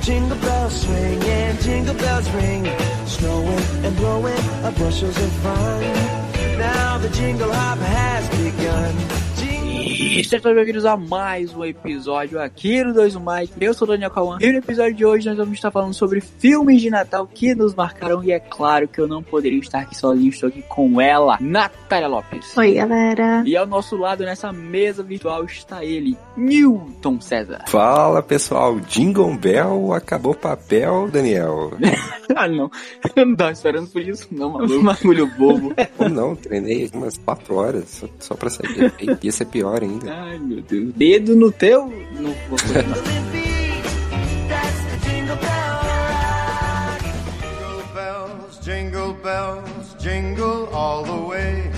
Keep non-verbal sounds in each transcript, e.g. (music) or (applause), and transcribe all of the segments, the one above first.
Jingle bells swing and jingle bells ring. Snowing and blowing up bushels of fun. Now the jingle hop has begun. E sejam bem-vindos a mais um episódio aqui no 2 Mais. Eu sou o Daniel Cauã e no episódio de hoje nós vamos estar falando sobre filmes de Natal que nos marcaram. E é claro que eu não poderia estar aqui sozinho, estou aqui com ela, Natália Lopes. Oi, galera. E ao nosso lado, nessa mesa virtual, está ele, Newton César. Fala pessoal, Jingle Bell acabou o papel, Daniel. (laughs) ah, não. Eu não tava esperando por isso, não, maluco. (laughs) Bagulho bobo. Ou não, treinei umas 4 horas só, só pra saber. Ia ser pior ainda. Ai, meu Deus. Dedo no teu. No... Jingle bells, jingle all the way.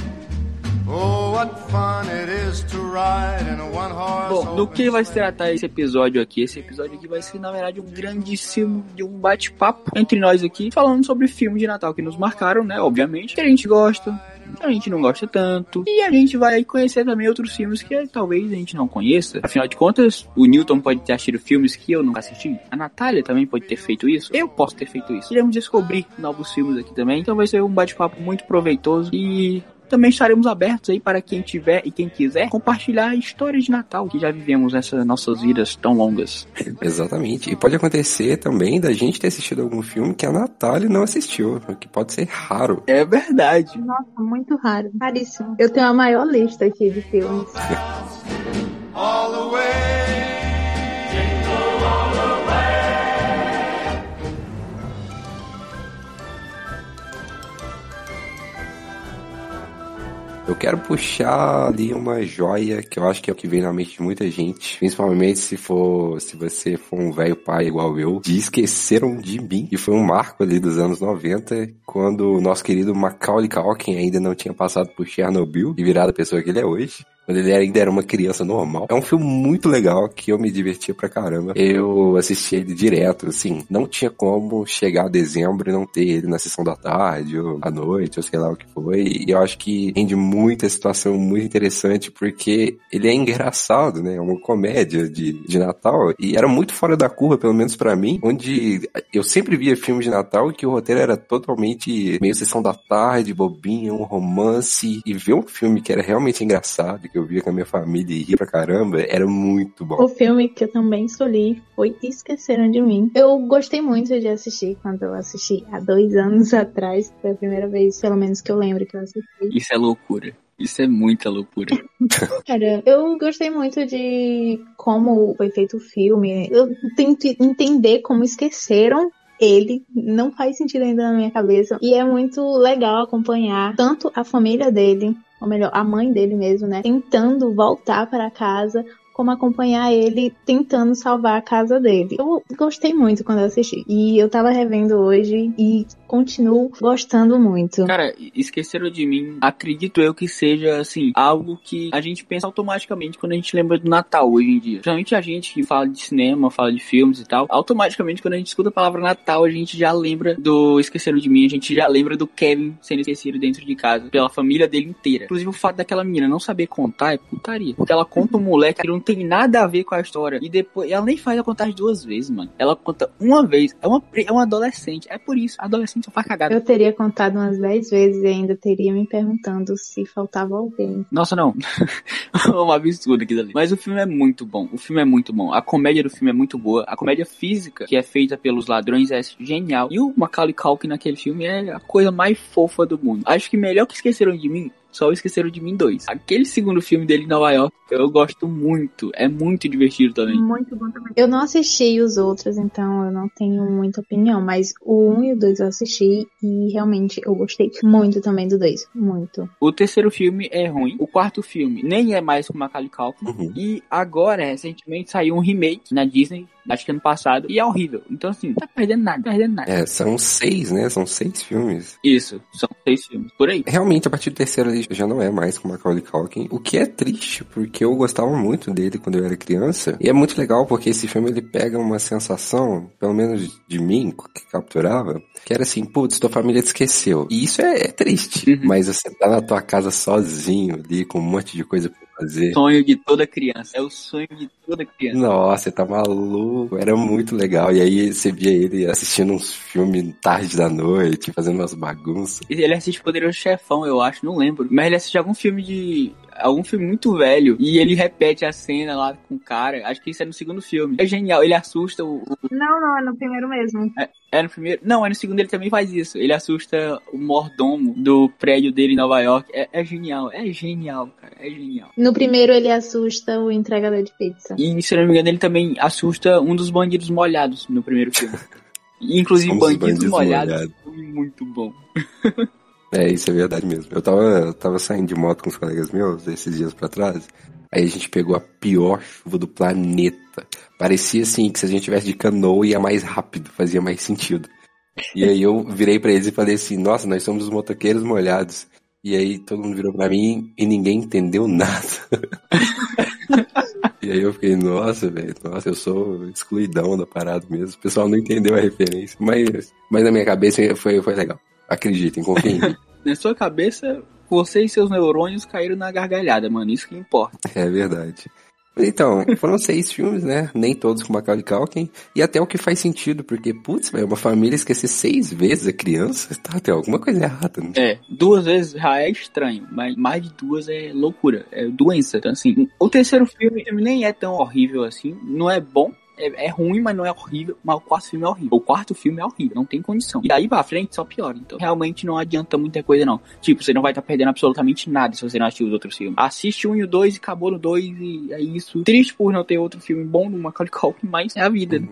Oh, what fun it is to ride in a one horse Bom, do que vai se tratar esse episódio aqui? Esse episódio aqui vai ser, na verdade, um grandíssimo de um bate-papo entre nós aqui, falando sobre filmes de Natal que nos marcaram, né? Obviamente, que a gente gosta, a gente não gosta tanto. E a gente vai conhecer também outros filmes que talvez a gente não conheça. Afinal de contas, o Newton pode ter assistido filmes que eu nunca assisti. A Natália também pode ter feito isso. Eu posso ter feito isso. Iremos descobrir novos filmes aqui também. Então vai ser um bate-papo muito proveitoso. E também estaremos abertos aí para quem tiver e quem quiser compartilhar histórias de Natal que já vivemos nessas nossas vidas tão longas. (laughs) Exatamente. E pode acontecer também da gente ter assistido algum filme que a Natália não assistiu, o que pode ser raro. É verdade. Nossa, muito raro. Raríssimo. Eu tenho a maior lista aqui de filmes. (laughs) Eu quero puxar ali uma joia que eu acho que é o que vem na mente de muita gente, principalmente se for, se você for um velho pai igual eu, de Esqueceram de Mim, que foi um marco ali dos anos 90, quando o nosso querido Macaulay Culkin ainda não tinha passado por Chernobyl e virado a pessoa que ele é hoje quando ele ainda era uma criança normal. É um filme muito legal que eu me divertia pra caramba. Eu assisti ele direto, assim, não tinha como chegar a dezembro e não ter ele na sessão da tarde ou à noite, ou sei lá o que foi. E eu acho que rende muita situação muito interessante porque ele é engraçado, né? É uma comédia de, de Natal e era muito fora da curva, pelo menos para mim, onde eu sempre via filmes de Natal que o roteiro era totalmente meio sessão da tarde, bobinha, um romance e ver um filme que era realmente engraçado que eu via com a minha família e ria pra caramba, era muito bom. O filme que eu também escolhi foi Esqueceram de Mim. Eu gostei muito de assistir quando eu assisti há dois anos atrás. Foi a primeira vez, pelo menos que eu lembro que eu assisti. Isso é loucura. Isso é muita loucura. (laughs) Cara, eu gostei muito de como foi feito o filme. Eu tento entender como esqueceram ele não faz sentido ainda na minha cabeça. E é muito legal acompanhar tanto a família dele, ou melhor, a mãe dele mesmo, né, tentando voltar para casa como acompanhar ele tentando salvar a casa dele. Eu gostei muito quando eu assisti. E eu tava revendo hoje e continuo gostando muito. Cara, esqueceram de mim. Acredito eu que seja, assim, algo que a gente pensa automaticamente quando a gente lembra do Natal hoje em dia. Principalmente a gente que fala de cinema, fala de filmes e tal. Automaticamente, quando a gente escuta a palavra Natal, a gente já lembra do Esqueceram de mim. A gente já lembra do Kevin sendo esquecido dentro de casa pela família dele inteira. Inclusive, o fato daquela menina não saber contar é putaria. Porque ela conta um moleque que não tem nada a ver com a história. E depois, ela nem faz a contagem duas vezes, mano. Ela conta uma vez. É uma, é uma adolescente. É por isso. Adolescente só faz cagada. Eu teria contado umas 10 vezes e ainda teria me perguntando se faltava alguém. Nossa, não. (laughs) um absurdo aqui dali. Mas o filme é muito bom. O filme é muito bom. A comédia do filme é muito boa. A comédia física, que é feita pelos ladrões, é genial. E o Macaulay Culkin naquele filme é a coisa mais fofa do mundo. Acho que melhor que esqueceram de mim só Esqueceram de Mim 2. Aquele segundo filme dele em Nova York, eu gosto muito. É muito divertido também. Muito bom também. Eu não assisti os outros, então eu não tenho muita opinião, mas o 1 e o 2 eu assisti e realmente eu gostei muito também do 2. Muito. O terceiro filme é ruim. O quarto filme nem é mais com Macaulay Culkin. Uhum. E agora, recentemente, saiu um remake na Disney, acho que ano passado, e é horrível. Então, assim, não tá perdendo nada, tá perdendo nada. É, são seis, né? São seis filmes. Isso, são seis filmes, por aí. Realmente, a partir do terceiro já não é mais com Macaulay Culkin, o que é triste, porque eu gostava muito dele quando eu era criança. E é muito legal porque esse filme ele pega uma sensação, pelo menos de mim, que capturava, que era assim, putz, tua família te esqueceu. E isso é, é triste, Uhum. mas você tá na tua casa sozinho ali, com um monte de coisa fazer. Sonho de toda criança. É o sonho de toda criança. Nossa, você tá maluco. Era muito legal. E aí você via ele assistindo uns filmes tarde da noite, fazendo umas bagunças. Ele assiste Poderoso Chefão, eu acho, não lembro. Mas ele assiste algum filme de. Algum filme muito velho. E ele repete a cena lá com o cara. Acho que isso é no segundo filme. É genial. Ele assusta o. o- Não, não, é no primeiro mesmo. É no primeiro? Não, é no segundo ele também faz isso. Ele assusta o mordomo do prédio dele em Nova York. É, é genial. É genial, cara. É genial. No primeiro ele assusta o entregador de pizza. E se eu não me engano, ele também assusta um dos bandidos molhados no primeiro filme. (laughs) Inclusive, bandidos, bandidos molhados. molhados. muito bom. (laughs) É, isso é verdade mesmo. Eu tava, eu tava saindo de moto com os colegas meus esses dias pra trás. Aí a gente pegou a pior chuva do planeta. Parecia assim que se a gente tivesse de canoa ia mais rápido, fazia mais sentido. E aí eu virei pra eles e falei assim: Nossa, nós somos os motoqueiros molhados. E aí todo mundo virou pra mim e ninguém entendeu nada. (laughs) e aí eu fiquei, nossa, velho, nossa, eu sou excluidão da parada mesmo. O pessoal não entendeu a referência. Mas, mas na minha cabeça foi, foi legal. Acreditem, confiem. (laughs) Na sua cabeça, você e seus neurônios caíram na gargalhada, mano. Isso que importa. É verdade. Então, foram seis filmes, né? Nem todos com Macaulay Culkin. E até o que faz sentido, porque, putz, velho, uma família esquecer seis vezes a criança, tá, tem alguma coisa errada, né? É, duas vezes já é estranho, mas mais de duas é loucura, é doença. Então, assim, o terceiro filme nem é tão horrível assim, não é bom. É, é ruim, mas não é horrível. Mas o quarto filme é horrível. O quarto filme é horrível, não tem condição. E daí pra frente só piora. Então realmente não adianta muita coisa, não. Tipo, você não vai estar perdendo absolutamente nada se você não assistir os outros filmes. Assiste um e o dois e acabou no dois e é isso. Triste por não ter outro filme bom no Macaulay Culkin, mas é a vida. né?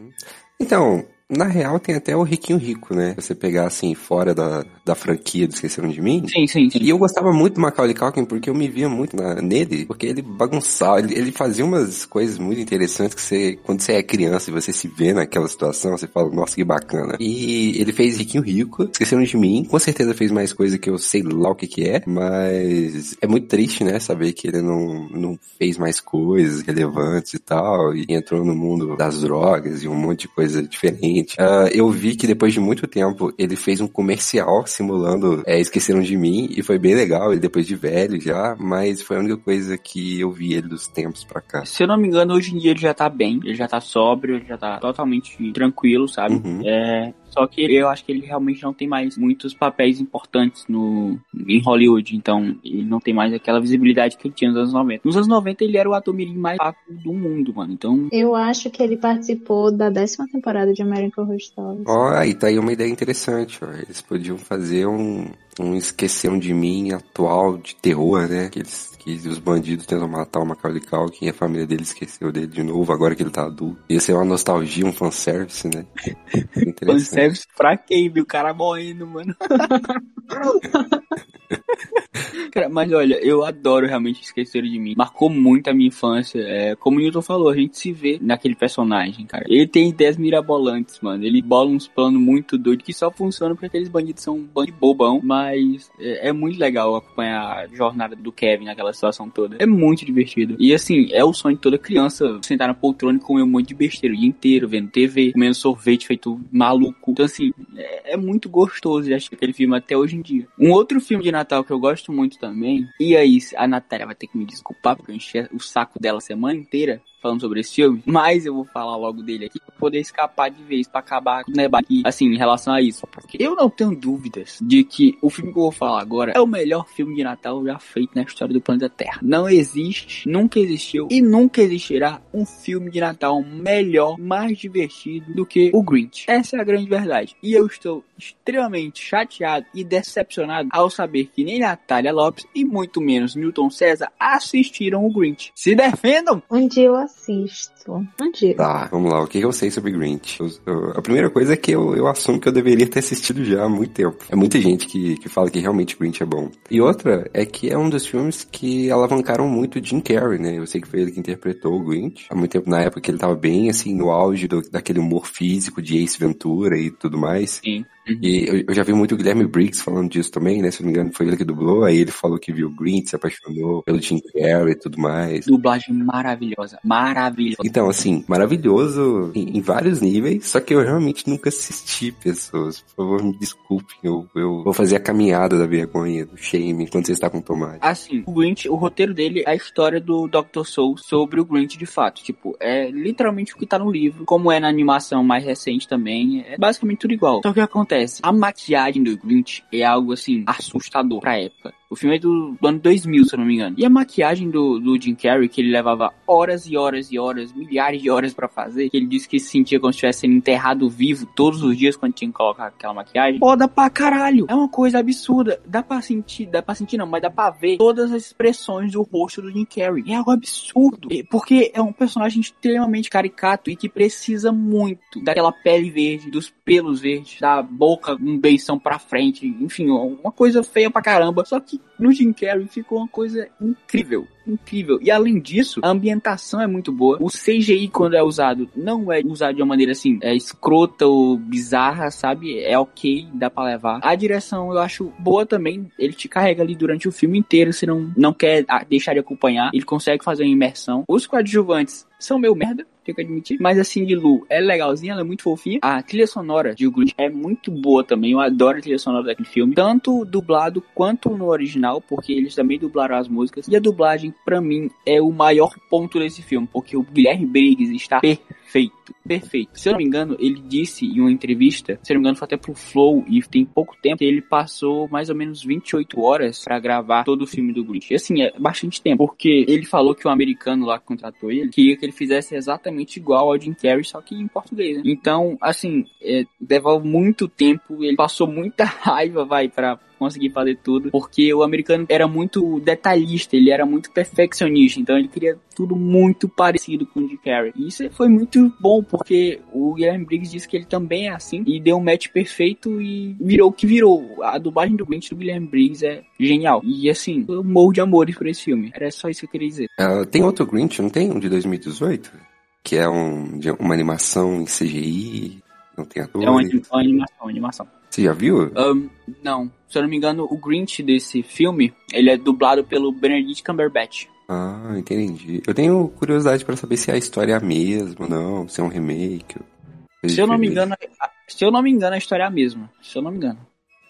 Então, na real tem até o Riquinho Rico, né? Você pegar assim, fora da, da franquia do Esqueceram de Mim. Sim, sim, sim. E eu gostava muito do Macaulay Culkin porque eu me via muito na- nele, porque ele bagunçava, ele, ele fazia umas coisas muito interessantes que você, quando você é criança e você se vê naquela situação, você fala, nossa, que bacana. E ele fez Riquinho Rico, Esqueceram de Mim, com certeza fez mais coisa que eu sei lá o que que é, mas é muito triste, né, saber que ele não, não fez mais coisas relevantes e tal, e entrou no mundo das drogas e um monte de coisa diferente. Ah, eu vi que depois de muito tempo ele fez um comercial simulando é, Esqueceram de Mim e foi bem legal, ele depois de velho já, mas foi a única coisa que eu vi ele dos tempos pra cá. Se eu não me engano, hoje em dia ele já tá bem, ele já tá sóbrio, ele já tá totalmente tranquilo, sabe? Uhum. É, só que eu acho que ele realmente não tem mais muitos papéis importantes no, em Hollywood, então ele não tem mais aquela visibilidade que ele tinha nos anos 90. Nos anos 90 ele era o ator mirim mais fraco do mundo, mano, então... Eu acho que ele participou da décima temporada de American Horror Stories. Ó, aí tá aí uma ideia interessante, ó. Eles podiam fazer um, um Esqueceram de Mim atual de terror, né? Que, eles, que os bandidos tentam matar o Macaulay Culkin e a família dele esqueceu dele de novo, agora que ele tá adulto. Ia ser uma nostalgia, um fanservice, né? (laughs) Fanservice pra quem, viu? O cara morrendo, mano. (laughs) Cara, mas olha, eu adoro realmente Esqueceram de Mim. Marcou muito a minha infância. É, como o Newton falou, a gente se vê naquele personagem, cara. Ele tem ideias mirabolantes, mano. Ele bola uns planos muito doidos que só funcionam porque aqueles bandidos são um bando de bobão. Mas é, é muito legal acompanhar a jornada do Kevin naquela situação toda. É muito divertido. E assim, é o sonho de toda criança sentar na poltrona e comer um monte de besteira o dia inteiro, vendo TV, comendo sorvete feito maluco. Então, assim, é, é muito gostoso de assistir aquele filme até hoje em dia. Um outro filme de Natal que eu gosto muito também, e aí a Natália vai ter que me desculpar porque eu enchi o saco dela a semana inteira falando sobre esse filme, mas eu vou falar logo dele aqui pra poder escapar de vez, pra acabar com o debate, assim, em relação a isso. Porque eu não tenho dúvidas de que o filme que eu vou falar agora é o melhor filme de Natal já feito na história do planeta Terra. Não existe, nunca existiu e nunca existirá um filme de Natal melhor, mais divertido do que o Grinch. Essa é a grande verdade. E eu estou extremamente chateado e decepcionado ao saber que nem Natália Lopes e muito menos Newton César assistiram o Grinch. Se defendam! Um dia assisto. Um dia. Tá, vamos lá. O que eu sei sobre Grinch? Eu- eu- a primeira coisa é que eu, eu assumo que eu deveria ter assistido já há muito tempo. É muita gente que, que fala que realmente Grinch é bom. E outra é que é um dos filmes que alavancaram muito o Jim Carrey, né? Eu sei que foi ele que interpretou o Grinch. Há muito tempo, na época que ele tava bem, assim, no auge do- daquele humor físico de Ace Ventura e tudo mais. Sim. Uhum. E eu, eu já vi muito o Guilherme Briggs falando disso também, né? Se não me engano, foi ele que dublou. Aí ele falou que viu o Green, se apaixonou pelo Jim Carrey e tudo mais. Dublagem maravilhosa, maravilhosa. Então, assim, maravilhoso em, em vários níveis, só que eu realmente nunca assisti pessoas. Por favor, me desculpem, eu, eu vou fazer a caminhada da vergonha, do shame, quando você está com tomate. Assim, o Grinch, o roteiro dele é a história do Dr. Soul sobre o Grinch de fato. Tipo, é literalmente o que tá no livro, como é na animação mais recente também, é basicamente tudo igual. Só que o que acontece? A maquiagem do Grinch é algo, assim, assustador pra época. O filme é do, do ano 2000, se eu não me engano. E a maquiagem do, do Jim Carrey, que ele levava horas e horas e horas, milhares de horas pra fazer, que ele disse que se sentia como se estivesse sendo enterrado vivo todos os dias quando tinha que colocar aquela maquiagem. Foda pra caralho. É uma coisa absurda. Dá pra sentir, dá pra sentir não, mas dá pra ver todas as expressões do rosto do Jim Carrey. É algo absurdo. E- Porque é um personagem extremamente caricato e que precisa muito daquela pele verde, dos pelos verdes, da boca um beição pra frente, enfim, uma coisa feia pra caramba. Só que no Jim Carrey ficou uma coisa incrível. Incrível. E além disso, a ambientação é muito boa. O CGI, quando é usado, não é usado de uma maneira assim, é escrota ou bizarra, sabe? É ok, dá pra levar. A direção eu acho boa também. Ele te carrega ali durante o filme inteiro. Se não, não quer ah, deixar de acompanhar, ele consegue fazer uma imersão. Os coadjuvantes são meio merda, tenho que admitir. Mas a Cindy Lou é legalzinha, ela é muito fofinha. A trilha sonora de O Grinch é muito boa também. Eu adoro a trilha sonora daquele filme. Tanto dublado quanto no original, porque eles também dublaram as músicas. E a dublagem, pra mim, é o maior ponto desse filme, porque o Guilherme Briggs está perfeito. Perfeito. Se eu não me engano, ele disse em uma entrevista, se eu não me engano, foi até pro Flow, e tem pouco tempo, que ele passou mais ou menos 28 horas pra gravar todo o filme do Grinch. Assim, é bastante tempo, porque ele falou que o americano lá que contratou ele queria que ele fizesse exatamente igual ao Jim Carrey, só que em português, né? Então, assim, é, levou muito tempo, ele passou muita (laughs) raiva, vai, pra conseguir fazer tudo, porque o americano era muito detalhista, ele era muito perfeccionista, então ele queria tudo muito parecido com o Jim Carrey. E isso foi muito bom, porque o Guilherme Briggs disse que ele também é assim, e deu um match perfeito e virou o que virou. A dublagem do Grinch do Guilherme Briggs é genial. E assim, eu morro de amores por esse filme. Era só isso que eu queria dizer. Ah, tem outro Grinch, não tem? Um de 2018? Que é um, de uma animação em CGI, não tem ator. É uma, uma animação, uma animação. Você já viu? Ahn, não, se eu não me engano, o Grinch desse filme, ele é dublado pelo Benedict Cumberbatch. Ah, entendi. Eu tenho curiosidade pra saber se a história é a mesma, não, se é um remake. Se eu não me engano, se eu não me engano, a história é a mesma. Se eu não me engano.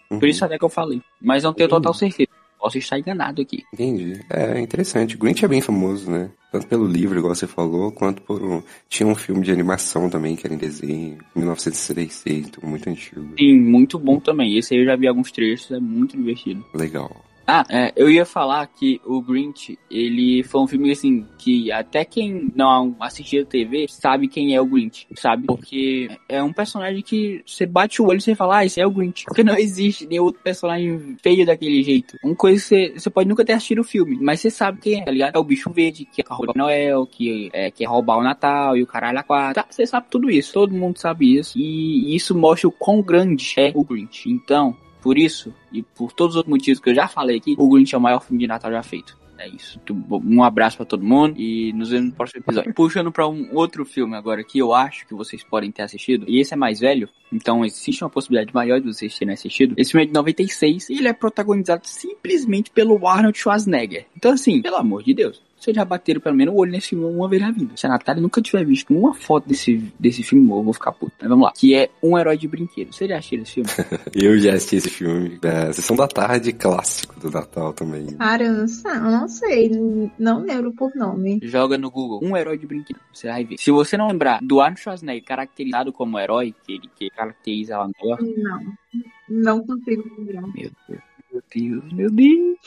Por Uhum, isso até que eu falei. Mas não tenho total certeza. Posso estar enganado aqui. Entendi. É interessante. Grinch é bem famoso, né? Tanto pelo livro, igual você falou, quanto por um... Tinha um filme de animação também, que era em desenho, 1966, então muito antigo. Sim, muito bom também. Esse aí eu já vi alguns trechos, é muito divertido. Legal. Ah, é, eu ia falar que o Grinch, ele foi um filme assim que até quem não assistia TV sabe quem é o Grinch, sabe? Porque é um personagem que você bate o olho e você fala, ah, esse é o Grinch. (laughs) Porque não existe nenhum outro personagem feio daquele jeito. Uma coisa que você, você pode nunca ter assistido o filme, mas você sabe quem é, tá ligado? É o bicho verde, que é o Noel, que é, quer roubar o Natal e o caralho a quatro. Tá, você sabe tudo isso, todo mundo sabe isso. E isso mostra o quão grande é o Grinch. Então, por isso, e por todos os outros motivos que eu já falei aqui, o Grinch é o maior filme de Natal já feito. É isso. Um abraço pra todo mundo e nos vemos no próximo episódio. (laughs) Puxando pra um outro filme agora que eu acho que vocês podem ter assistido, e esse é mais velho, então existe uma possibilidade maior de vocês terem assistido. Esse filme é de 96 e ele é protagonizado simplesmente pelo Arnold Schwarzenegger. Então assim, pelo amor de Deus. Vocês já bateram pelo menos o olho nesse filme uma vez na vida. Se a Natália nunca tiver visto uma foto desse, desse filme, eu vou ficar puto. Mas vamos lá. Que é Um Herói de Brinquedo. Você já assistiu esse filme? (laughs) Eu já assisti esse filme. É, Sessão da Tarde, clássico do Natal também. Cara, eu não sei, não sei, não lembro por nome. Joga no Google um herói de brinquedo. Você vai ver. Se você não lembrar do Arnold Schwarzenegger caracterizado como herói, que ele que caracteriza lá melhor. Não, não consigo lembrar. Meu Deus, meu Deus, meu Deus.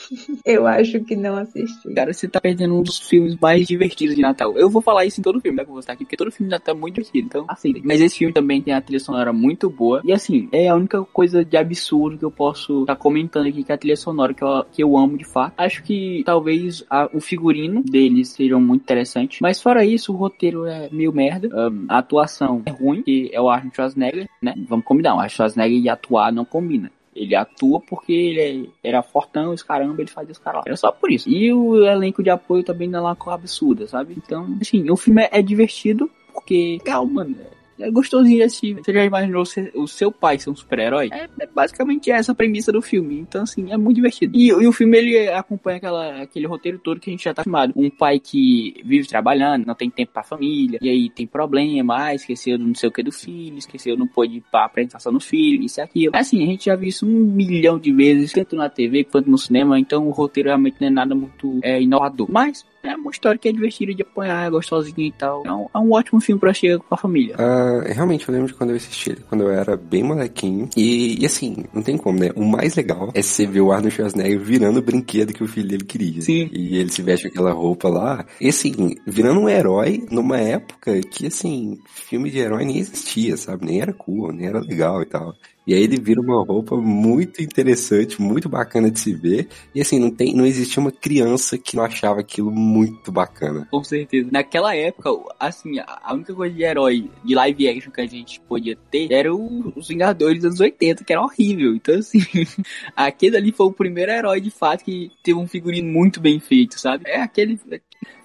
Eu acho que não assisti. Cara, você tá perdendo um dos filmes mais divertidos de Natal. Eu vou falar isso em todo filme, né? Que eu vou estar aqui, porque todo filme de Natal é muito divertido. Então, assim. Mas esse filme também tem a trilha sonora muito boa. E assim, é a única coisa de absurdo que eu posso estar comentando aqui, que é a trilha sonora que eu, que eu amo de fato. Acho que talvez a- o figurino deles seja muito interessante. Mas fora isso, o roteiro é meio merda. Ahn, a atuação é ruim, que é o Arnold Schwarzenegger, né? Vamos combinar, o Arnold Schwarzenegger e atuar não combina. Ele atua porque ele é- era fortão, esse caramba, ele fazia os caras lá. Era só por isso. E o elenco de apoio também não é uma coisa absurda, sabe? Então, assim, o filme é, é divertido porque, legal, mano. É gostosinho de assistir. Você já imaginou ser, o seu pai ser um super-herói? É, é, basicamente essa a premissa do filme. Então, assim, é muito divertido. E, e, o filme, ele acompanha aquela, aquele roteiro todo que a gente já tá acostumado. Um pai que vive trabalhando, não tem tempo pra família, e aí tem problema, ah, esqueceu não sei o que do filho, esqueceu, não pôde ir pra apresentação do filho, isso e aquilo. Assim, a gente já viu isso um milhão de vezes, tanto na TV quanto no cinema, então o roteiro realmente não é nada muito é, inovador. Mas é uma história que é divertida de apanhar, é gostosinha e tal. É um, é um ótimo filme pra chegar com a família. Uh, realmente, eu lembro de quando eu assisti ele, quando eu era bem molequinho. E, e, assim, não tem como, né? O mais legal é você ver o Arnold Schwarzenegger virando o brinquedo que o filho dele queria. Sim. E ele se veste com aquela roupa lá. E assim, virando um herói numa época que, assim, filme de herói nem existia, sabe? Nem era cool, nem era legal e tal. E aí ele vira uma roupa muito interessante, muito bacana de se ver. E assim, não, tem, não existia uma criança que não achava aquilo muito bacana. Com certeza. Naquela época, assim, a única coisa de herói de live action que a gente podia ter era o, os Vingadores dos anos 80, que era horrível. Então, assim, (laughs) aquele ali foi o primeiro herói de fato que teve um figurino muito bem feito, sabe? É aquele,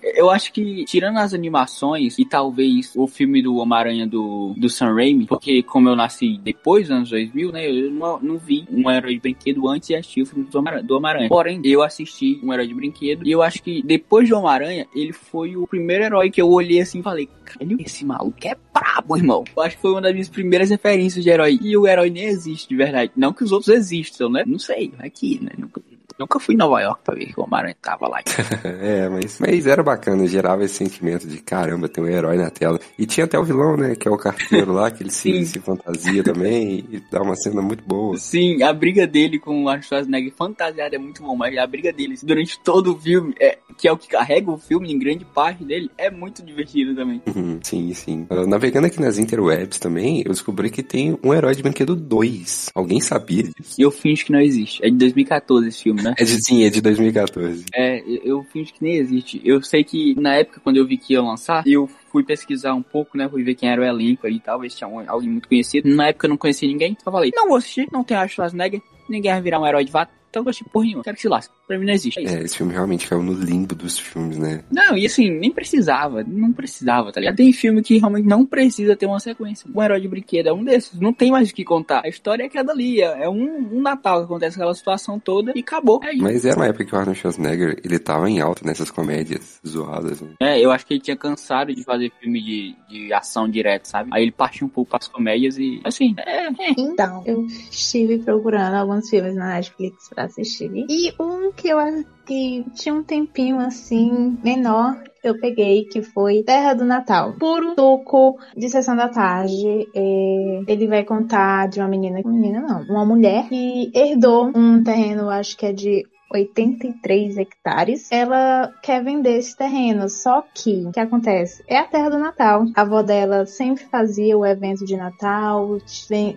eu acho que, tirando as animações e talvez o filme do Homem-Aranha do, do Sam Raimi, porque como eu nasci depois dos anos 2000, né, eu não, não vi um herói de brinquedo antes de assistir o filme do Homem-Aranha. Porém, eu assisti um herói de brinquedo e eu acho que depois do Homem-Aranha, ele foi o primeiro herói que eu olhei assim e falei, caralho, esse maluco é brabo, irmão. Eu acho que foi uma das minhas primeiras referências de herói. E o herói nem existe, de verdade. Não que os outros existam, né? Não sei, aqui, né? Nunca, Nunca fui em Nova York pra ver que o Homem-Aranha tava lá. (laughs) é, mas, mas era bacana, gerava esse sentimento de caramba, tem um herói na tela. E tinha até o vilão, né? Que é o carteiro lá, que ele se, (laughs) se, fantasia também e dá uma cena muito boa. Sim, a briga dele com o Arnold Schwarzenegger fantasiado é muito bom, mas a briga deles durante todo o filme, é, que é o que carrega o filme em grande parte dele, é muito divertido também. (laughs) Uhum, sim, sim. Uh, navegando aqui nas interwebs também, eu descobri que tem um herói de brinquedo 2. Alguém sabia disso? Eu finjo que não existe. É de 2014 esse filme, né? É de, sim, é de 2014. É, eu fingi que nem existe. Eu sei que na época quando eu vi que ia lançar, eu fui pesquisar um pouco, né? Fui ver quem era o elenco ali e tal, ver se tinha alguém muito conhecido. Na época eu não conhecia ninguém, então eu falei, não vou assistir, não tem Arnold Schwarzenegger, ninguém vai virar um herói de vato. Então eu gostei porra nenhuma. Quero que se lasque. Pra mim não existe. É, é, esse filme realmente caiu no limbo dos filmes, né? Não, e assim, nem precisava. Não precisava, tá ligado? Tem filme que realmente não precisa ter uma sequência. Um herói de brinquedo é um desses. Não tem mais o que contar. A história é aquela ali. É um, um Natal que acontece aquela situação toda e acabou. É Mas era uma época que o Arnold Schwarzenegger, ele tava em alta nessas comédias zoadas, né? É, eu acho que ele tinha cansado de fazer filme de, de ação direto, sabe? Aí ele partiu um pouco pras comédias e, assim, é, é. Então, eu estive procurando alguns filmes na Netflix pra assistir. E um que eu que tinha um tempinho assim, menor, eu peguei, que foi Terra do Natal. Puro suco de sessão da tarde. É, ele vai contar de uma menina, menina não, uma mulher que herdou um terreno, acho que é de 83 hectares. Ela quer vender esse terreno, só que o que acontece? É a terra do Natal. A avó dela sempre fazia o evento de Natal,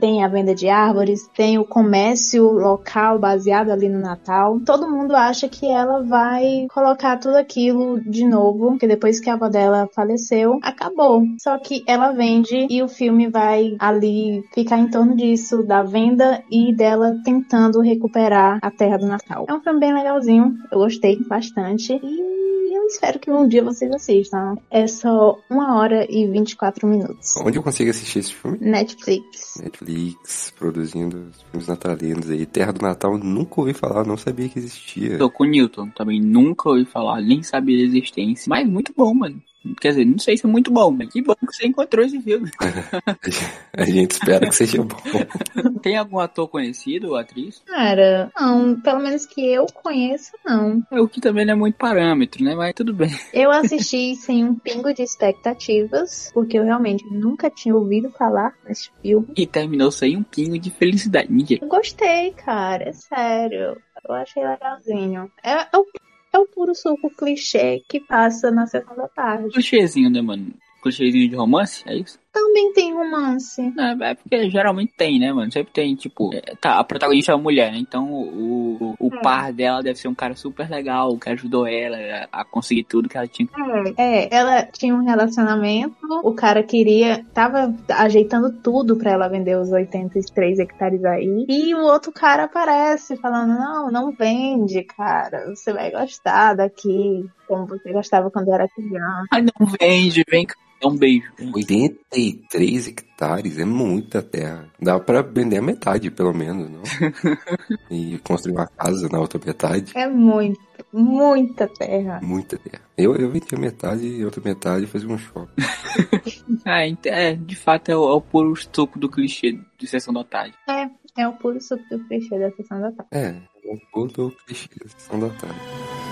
tem, a venda de árvores, tem o comércio local baseado ali no Natal. Todo mundo acha que ela vai colocar tudo aquilo de novo, porque depois que a avó dela faleceu, acabou. Só que ela vende e o filme vai ali ficar em torno disso, da venda e dela tentando recuperar a terra do Natal. É um filme bem legalzinho. Eu gostei bastante. E eu espero que um dia vocês assistam. É só uma hora e 24 minutos. Onde eu consigo assistir esse filme? Netflix. Netflix, produzindo filmes natalinos aí. Terra do Natal, nunca ouvi falar, não sabia que existia. Tô com o Newton, também nunca ouvi falar, nem sabia da existência. Mas muito bom, mano. Quer dizer, não sei se é muito bom, mas que bom que você encontrou esse filme. (laughs) a gente espera que seja bom. (laughs) Tem algum ator conhecido ou atriz? Cara, não. Pelo menos que eu conheço, não. É o que também não é muito parâmetro, né? Mas tudo bem. (laughs) Eu assisti sem um pingo de expectativas, porque eu realmente nunca tinha ouvido falar nesse filme. E terminou sem um pingo de felicidade. Mentira. gostei, cara. É sério. Eu achei legalzinho. É, é o é o puro suco clichê que passa na sessão da tarde. Clichêzinho, né, mano? Clichêzinho de romance, é isso? Também tem romance. É, é porque geralmente tem, né, mano? Sempre tem, tipo, é, tá, a protagonista é uma mulher, né? Então o, o, o é. par dela deve ser um cara super legal, que ajudou ela a, a conseguir tudo que ela tinha. É, é, ela tinha um relacionamento, o cara queria, tava ajeitando tudo pra ela vender os 83 hectares aí. E o outro cara aparece falando: Não, não vende, cara. Você vai gostar daqui, como você gostava quando era criança. Ai, não vende, vem cá. É um beijo. 83 43 hectares é muita terra. Dá pra vender a metade, pelo menos, não? (laughs) e construir uma casa na outra metade. É muito, muita terra. Muita terra. Eu, eu vendia metade e outra metade fazia um shopping. (laughs) Ah, é, de fato é o, é o puro suco do clichê de sessão da tarde. É, é o puro suco do clichê da sessão da tarde. É, um puto clichê da sessão da tarde.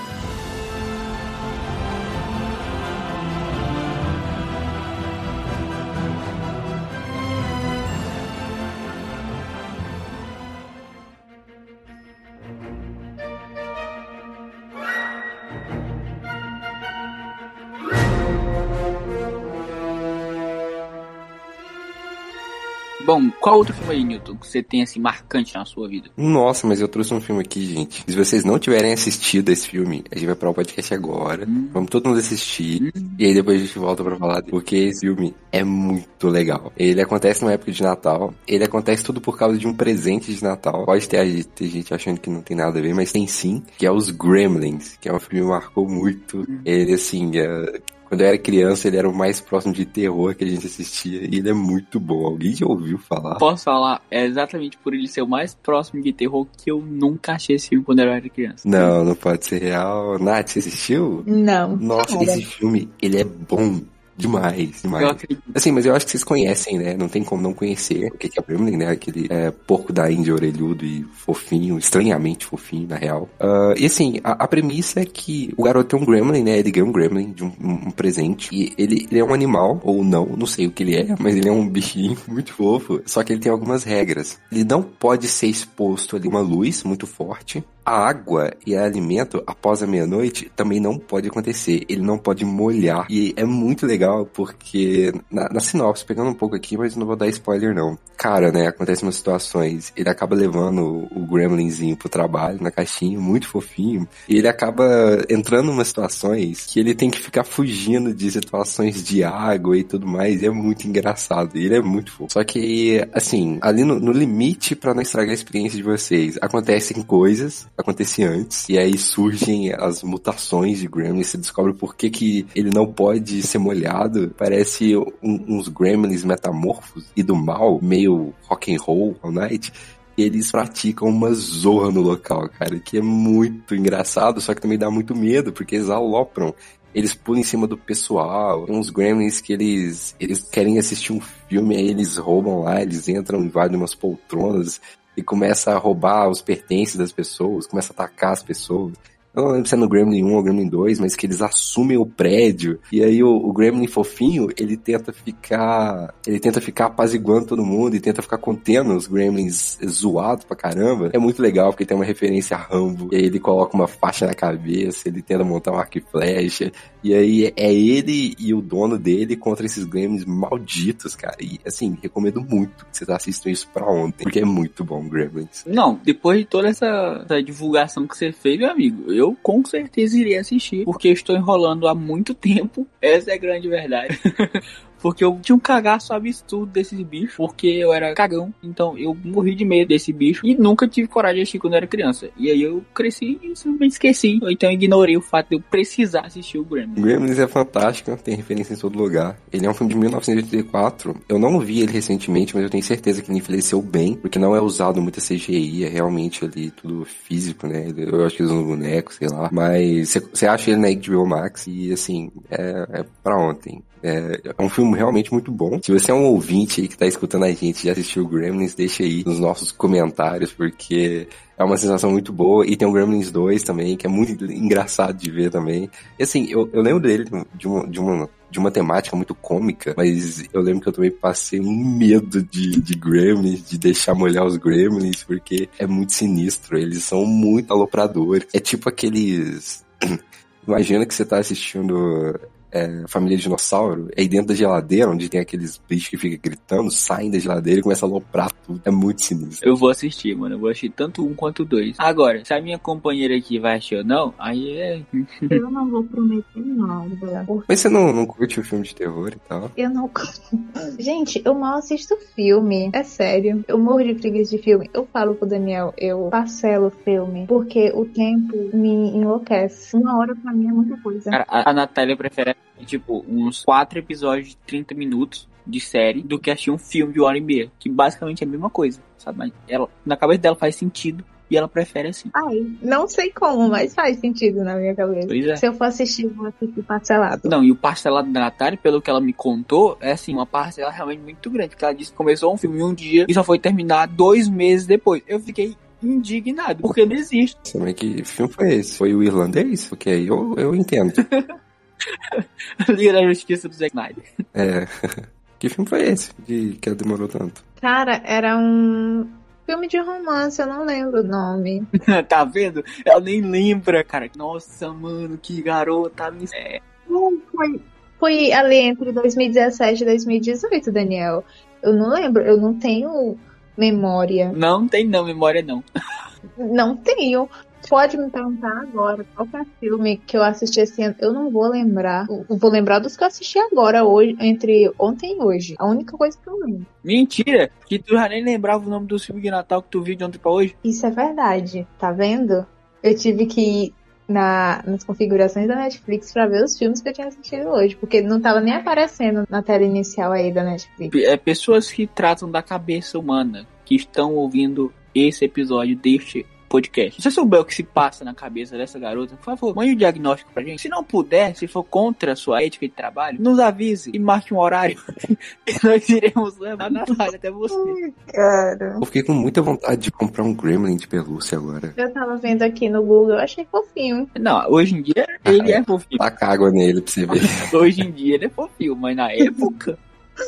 Bom, qual outro filme aí, Newton, que você tem assim marcante na sua vida? Nossa, mas eu trouxe um filme aqui, gente. Se vocês não tiverem assistido esse filme, a gente vai para o podcast agora. Vamos todo mundo assistir. E aí depois a gente volta pra falar dele. Porque esse filme é muito legal. Ele acontece numa época de Natal. Ele acontece tudo por causa de um presente de Natal. Pode ter, ter gente achando que não tem nada a ver, mas tem sim. Que é os Gremlins. Que é um filme que marcou muito. Ele, assim, é... Quando eu era criança, ele era o mais próximo de terror que a gente assistia. E ele é muito bom. Alguém já ouviu falar? Posso falar, é exatamente por ele ser o mais próximo de terror que eu nunca achei esse filme quando eu era criança. Não, não pode ser real. Nath, você assistiu? Não. Nossa, Cara, esse filme, ele é bom demais, demais. Assim, mas eu acho que vocês conhecem, né? Não tem como não conhecer o que é o Gremlin, né? Aquele é, porco da Índia orelhudo e fofinho, estranhamente fofinho, na real. Ah, e assim, a, a premissa é que o garoto tem um Gremlin, né? Ele ganha um Gremlin de um, um- presente. E ele, ele é um animal, ou não, não sei o que ele é, (laughs) mas ele é um bichinho (laughs) muito fofo. Só que ele tem algumas regras. Ele não pode ser exposto ali a uma luz muito forte. A água e alimento após a meia-noite também não pode acontecer. Ele não pode molhar. E é muito legal porque na, na sinopse, pegando um pouco aqui, mas não vou dar spoiler não. Cara, né, acontecem umas situações. Ele acaba levando o, gremlinzinho pro trabalho na caixinha, muito fofinho. E ele acaba entrando em umas situações que ele tem que ficar fugindo de situações de água e tudo mais. E é muito engraçado. Ele é muito fofo. Só que, assim, ali no, no limite pra não estragar a experiência de vocês, acontecem coisas, acontece antes, e aí surgem as mutações de Gremlins, você descobre por que, que ele não pode ser molhado, parece um- uns Gremlins metamorfos e do mal, meio rock and roll all night, eles praticam uma zorra no local, cara, que é muito engraçado, só que também dá muito medo, porque eles alopram. Eles pulam em cima do pessoal. Tem uns gremlins que eles, eles querem assistir um filme, aí eles roubam lá, eles entram, invadem umas poltronas e começa a roubar os pertences das pessoas, começa a atacar as pessoas. Eu não lembro se é no Gremlin 1 ou Gremlin 2, mas que eles assumem o prédio. E aí o, o Gremlin fofinho, ele tenta ficar. Ele tenta ficar apaziguando todo mundo e tenta ficar contendo os Gremlins zoados pra caramba. É muito legal, porque tem uma referência a Rambo. E aí ele coloca uma faixa na cabeça, ele tenta montar um arco e flecha. E aí é ele e o dono dele contra esses Gremlins malditos, cara. E assim, recomendo muito que vocês assistam isso pra ontem. Porque é muito bom, Gremlins. Não, depois de toda essa, essa divulgação que você fez, meu amigo, eu com certeza iria assistir, porque eu estou enrolando há muito tempo. Essa é a grande verdade. (laughs) Porque eu tinha um cagaço absurdo desses bichos, porque eu era cagão, então eu morri de medo desse bicho e nunca tive coragem de assistir quando eu era criança. E aí eu cresci e simplesmente esqueci, então ignorei o fato de eu precisar assistir o Gremlin. Gremlins é fantástico, tem referência em todo lugar. Ele é um filme de 1984. Eu não vi ele recentemente, mas eu tenho certeza que ele envelheceu bem, porque não é usado muita CGI, é realmente ali tudo físico, né? Eu acho que eles usam bonecos, sei lá. Mas você acha ele na HBO Max e, assim, é, é pra ontem. É, é um filme realmente muito bom. Se você é um ouvinte aí que tá escutando a gente e já assistiu Gremlins, deixa aí nos nossos comentários, porque é uma sensação muito boa. E tem o Gremlins 2 também, que é muito (laughs) engraçado de ver também. E assim, eu, eu lembro dele de uma, de uma de uma temática muito cômica, mas eu lembro que eu também passei um medo de, de Gremlins, de deixar molhar os Gremlins, porque é muito sinistro, eles são muito alopradores. É tipo aqueles... (clears throat) Imagina que você tá assistindo é, Família Dinossauro, aí dentro da geladeira, onde tem aqueles bichos que ficam gritando, saem da geladeira e começam a aloprar tudo. É muito sinistro. Eu vou assistir, mano. Eu vou assistir tanto um quanto dois. Agora, se a minha companheira aqui vai assistir ou não, aí é. Eu não vou prometer nada. Porque Mas você não, não curte o filme de terror e tal? eu não. Gente, eu mal assisto filme. É sério. Eu morro de preguiça de filme. Eu falo pro Daniel, eu parcelo o filme. Porque o tempo me enlouquece. Uma hora pra mim é muita coisa. Cara, a, a Natália prefere, tipo, uns quatro episódios de 30 minutos de série do que assistir um filme de uma hora e meia, que basicamente é a mesma coisa, sabe? Mas ela, na cabeça dela faz sentido e ela prefere assim. Ai, não sei como, mas faz sentido na minha cabeça. Pois é. Se eu for assistir, eu vou assistir parcelado. Não, e o parcelado da Natália, pelo que ela me contou, é assim, uma parcela realmente muito grande. Porque ela disse que começou um filme em um dia e só foi terminar dois meses depois. Eu fiquei indignado, porque não existe. Também que filme foi esse? Foi o irlandês? Porque aí eu, eu entendo. (laughs) (laughs) Liga da Justiça do Zack Snyder. É. (laughs) que filme foi esse de, que demorou tanto? Cara, era um filme de romance, eu não lembro o nome. (laughs) tá vendo? Ela nem lembra, cara. Nossa, mano, que garota. me- É. Foi, foi ali entre 2017 e 2018, Daniel. Eu não lembro, eu não tenho memória. Não tem não, memória não. Não tenho. Pode me perguntar agora qual foi o filme que eu assisti esse ano. Eu não vou lembrar. Eu vou lembrar dos que eu assisti agora, hoje, entre ontem e hoje. A única coisa que eu lembro. Mentira, que tu já nem lembrava o nome do filme de Natal que tu viu de ontem pra hoje. Isso é verdade, tá vendo? Eu tive que ir na, nas configurações da Netflix pra ver os filmes que eu tinha assistido hoje, porque não tava nem aparecendo na tela inicial aí da Netflix. É pessoas que tratam da cabeça humana, que estão ouvindo esse episódio deste podcast. Se você souber o que se passa na cabeça dessa garota, por favor, mande um diagnóstico pra gente. Se não puder, se for contra a sua ética de trabalho, nos avise e marque um horário. (laughs) e nós iremos levar a Natália até você. Cara. Eu fiquei com muita vontade de comprar um Gremlin de pelúcia agora. Eu tava vendo aqui no Google, eu achei fofinho. Não, hoje em dia ele é fofinho. Taca água nele pra você ver. (laughs) Hoje em dia ele é fofinho, mas na época.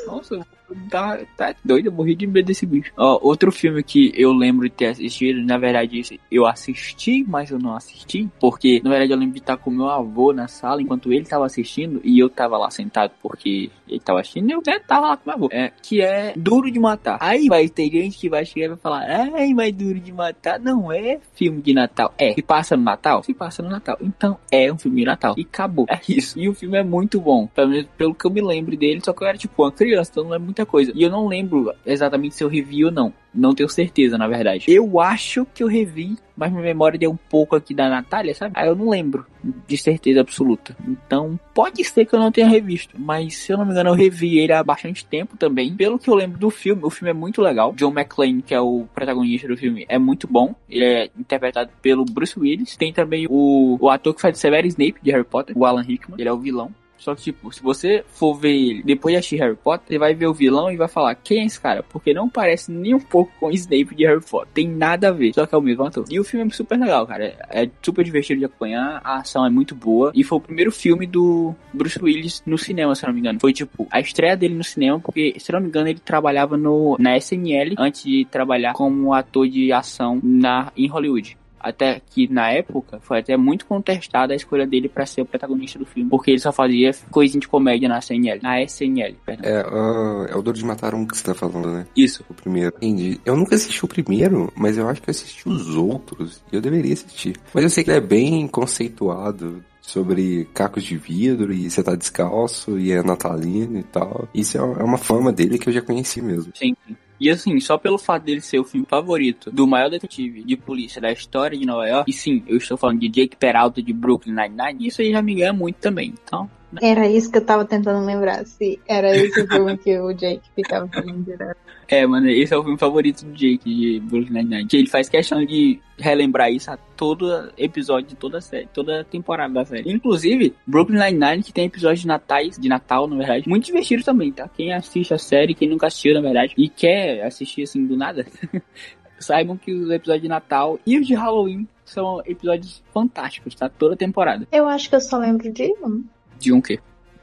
Nossa, tá, tá doido, eu morri de medo desse bicho. Ó, outro filme que eu lembro de ter assistido, na verdade, eu assisti, mas eu não assisti, porque na verdade eu lembro de estar com meu avô na sala enquanto ele tava assistindo e eu tava lá sentado porque ele tava assistindo eu né, tava lá com meu avô. É, que é Duro de Matar. Aí vai ter gente que vai chegar e vai falar: Ai, mas Duro de Matar não é filme de Natal. É, se passa no Natal? Se passa no Natal. Então é um filme de Natal. E acabou. É isso. E o filme é muito bom. Pelo menos pelo que eu me lembro dele, só que eu era tipo uma criança, então não é muita coisa. E eu não lembro exatamente se eu revi ou não. Não tenho certeza, na verdade. Eu acho que eu revi, mas minha memória deu um pouco aqui da Natália, sabe? Aí eu não lembro de certeza absoluta. Então, pode ser que eu não tenha revisto. Mas, se eu não me engano, eu revi ele há bastante tempo também. Pelo que eu lembro do filme, o filme é muito legal. John McClane, que é o protagonista do filme, é muito bom. Ele é interpretado pelo Bruce Willis. Tem também o, o ator que faz o Severo Snape, de Harry Potter, o Alan Rickman. Ele é o vilão. Só que, tipo, se você for ver ele depois de assistir Harry Potter, você vai ver o vilão e vai falar, quem é esse cara? Porque não parece nem um pouco com o Snape de Harry Potter. Tem nada a ver, só que é o mesmo ator. E o filme é super legal, cara. É super divertido de acompanhar, a ação é muito boa. E foi o primeiro filme do Bruce Willis no cinema, se eu não me engano. Foi, tipo, a estreia dele no cinema, porque, se eu não me engano, ele trabalhava no, na SNL antes de trabalhar como ator de ação na, em Hollywood até que na época foi até muito contestada a escolha dele para ser o protagonista do filme, porque ele só fazia coisinha de comédia na SNL, na SNL, perdão. É, ah, é o Duro de Matar um que você tá falando, né? Isso. O primeiro. Entendi. Eu nunca assisti o primeiro, mas eu acho que eu assisti os outros. E eu deveria assistir. Mas eu sei que ele é bem conceituado sobre cacos de vidro e você tá descalço e é natalino e tal. Isso é é uma fama dele que eu já conheci mesmo. Sim. E assim, só pelo fato dele ser o filme favorito do maior detetive de polícia da história de Nova York, e sim, eu estou falando de Jake Peralta de Brooklyn Nine-Nine, isso aí já me ganha muito também. Então, Era isso que eu tava tentando lembrar, se era esse o filme que o Jake ficava falando direto. É, mano, esse é o filme favorito do Jake de Brooklyn Nine-Nine. Que ele faz questão de relembrar isso a todo episódio de toda a série, toda temporada da série. Inclusive, Brooklyn Nine-Nine, que tem episódios de natais, de Natal, na verdade, muito divertido também, tá? Quem assiste a série, quem nunca assistiu, na verdade, e quer assistir assim do nada, (laughs) saibam que os episódios de Natal e os de Halloween são episódios fantásticos, tá? Toda temporada. Eu acho que eu só lembro de um. De um quê?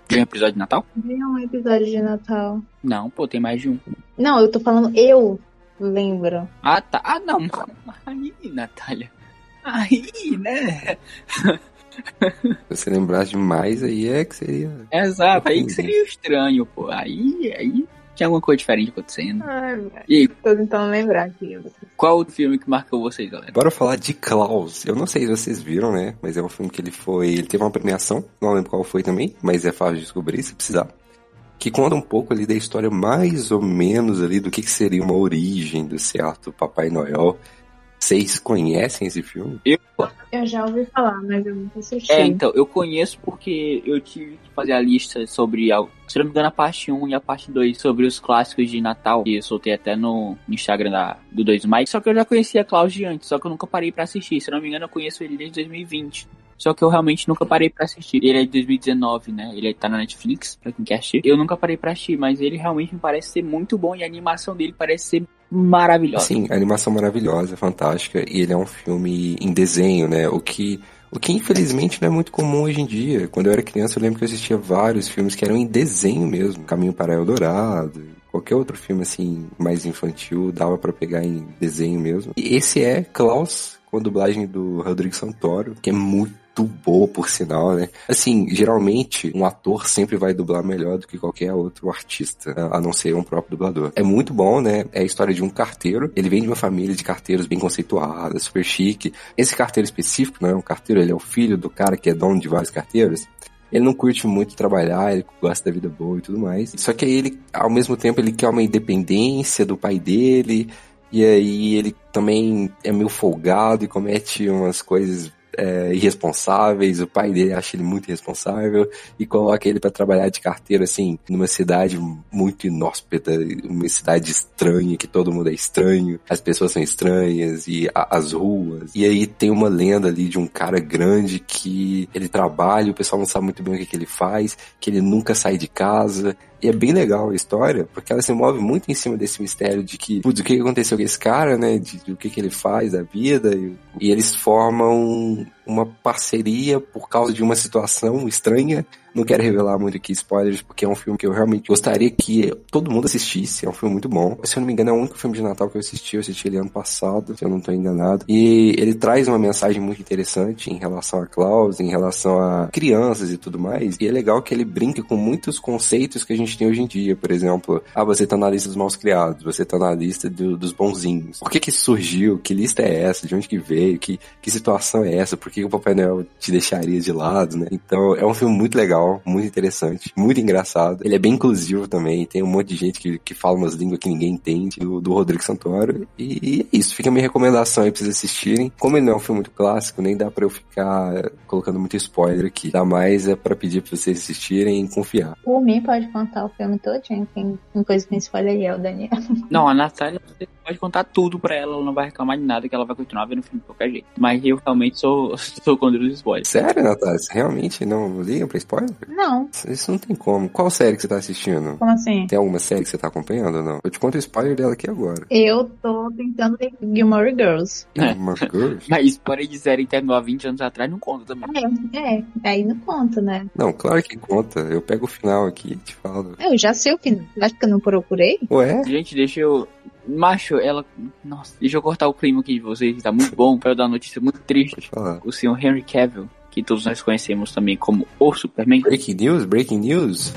De um episódio de Natal? De um episódio de Natal. Não, pô, tem mais de um. Não, eu tô falando eu lembro. Ah, tá. Ah, não. (laughs) Aí, Natália. Aí, né? (laughs) Se você lembrasse de mais, aí é que seria. Exato, aí que seria estranho, pô. Aí, aí tinha alguma coisa diferente acontecendo. Ai, velho. E aí, Tô tentando lembrar aqui. qual o filme que marcou vocês, galera? Bora falar de Klaus. Eu não sei se vocês viram, né? Mas é um filme que ele foi. Ele teve uma premiação, não lembro qual foi também, mas é fácil de descobrir se precisar. Que conta um pouco ali da história mais ou menos ali do que, que seria uma origem do certo Papai Noel. Vocês conhecem esse filme? Eu, Eu já ouvi falar, mas eu nunca assisti. é, então, eu conheço porque eu tive que fazer a lista sobre, se não me engano, a parte 1 e a parte 2 sobre os clássicos de Natal, que eu soltei até no Instagram da, do 2 Mike. Só que eu já conhecia Klaus de antes, só que eu nunca parei pra assistir. Se não me engano, eu conheço ele desde 2020. Só que eu realmente nunca parei pra assistir. Ele é de 2019, né? Ele tá na Netflix, pra quem quer assistir. Eu nunca parei pra assistir, mas ele realmente me parece ser muito bom e a animação dele parece ser maravilhosa. Sim, animação maravilhosa, fantástica, e ele é um filme em desenho, né? O que, o que infelizmente não é muito comum hoje em dia. Quando eu era criança, eu lembro que eu assistia vários filmes que eram em desenho mesmo. Caminho para Eldorado, qualquer outro filme assim, mais infantil, dava pra pegar em desenho mesmo. E esse é Klaus, com a dublagem do Rodrigo Santoro, que é muito boa, por sinal, né? Assim, geralmente, um ator sempre vai dublar melhor do que qualquer outro artista, a não ser um próprio dublador. É muito bom, né? É a história de um carteiro. Ele vem de uma família de carteiros bem conceituada, super chique. Esse carteiro específico, não é um carteiro, ele é o filho do cara que é dono de vários carteiros. Ele não curte muito trabalhar, ele gosta da vida boa e tudo mais. Só que aí ele, ao mesmo tempo, ele quer uma independência do pai dele. E aí ele também é meio folgado e comete umas coisas é, irresponsáveis, o pai dele acha ele muito irresponsável e coloca ele para trabalhar de carteiro assim, numa cidade muito inóspita, uma cidade estranha, que todo mundo é estranho, as pessoas são estranhas e a- as ruas. E aí tem uma lenda ali de um cara grande que ele trabalha, o pessoal não sabe muito bem o que, que ele faz, que ele nunca sai de casa. E é bem legal a história, porque ela se move muito em cima desse mistério de que, putz, o que aconteceu com esse cara, né? De, de o que que ele faz da vida. E, e eles formam uma parceria por causa de uma situação estranha. Não quero revelar muito aqui spoilers, porque é um filme que eu realmente gostaria que todo mundo assistisse. É um filme muito bom. Se eu não me engano, é o único filme de Natal que eu assisti. Eu assisti ele ano passado, se eu não estou enganado. E ele traz uma mensagem muito interessante em relação a Klaus, em relação a crianças e tudo mais. E é legal que ele brinca com muitos conceitos que a gente tem hoje em dia. Por exemplo, ah, você tá na lista dos maus criados, você tá na lista do- dos bonzinhos. Por que que surgiu? Que lista é essa? De onde que veio? Que, que situação é essa? Por que o Papai Noel te deixaria de lado, né? Então, é um filme muito legal, muito interessante, muito engraçado. Ele é bem inclusivo também, tem um monte de gente que, que fala umas línguas que ninguém entende, do, do Rodrigo Santoro. E, e é isso, fica a minha recomendação aí pra vocês assistirem. Como ele não é um filme muito clássico, nem dá pra eu ficar colocando muito spoiler aqui. Dá mais é pra pedir pra vocês assistirem e confiar. Por mim, pode contar o filme todinho. Quem, quem coisa que spoiler aí é o Daniel. (laughs) Não, a Natália, você pode contar tudo pra ela, ela não vai reclamar de nada, que ela vai continuar vendo o filme de qualquer jeito. Mas eu realmente sou, sou contra os spoilers. Sério, Natália? Você realmente não liga pra spoiler? Não, Isso não tem como. Qual série que você tá assistindo? como assim? Tem alguma série que você tá acompanhando ou não? Eu te conto o spoiler dela aqui agora. Eu tô tentando ver Gilmore Girls. É. Uma (laughs) Girls? Mas spoiler de série terminou há 20 anos atrás não conta também. É, é, aí não conta, né? Não, claro que conta. Eu pego o final aqui e te falo. Eu já sei o final. Acho que eu não procurei. Ué? Gente, deixa eu. Macho, ela. Nossa, deixa eu cortar o clima aqui de vocês, que tá muito bom, pra eu dar uma notícia muito triste. O senhor Henry Cavill, que todos nós conhecemos também como o Superman, Breaking news? Breaking news?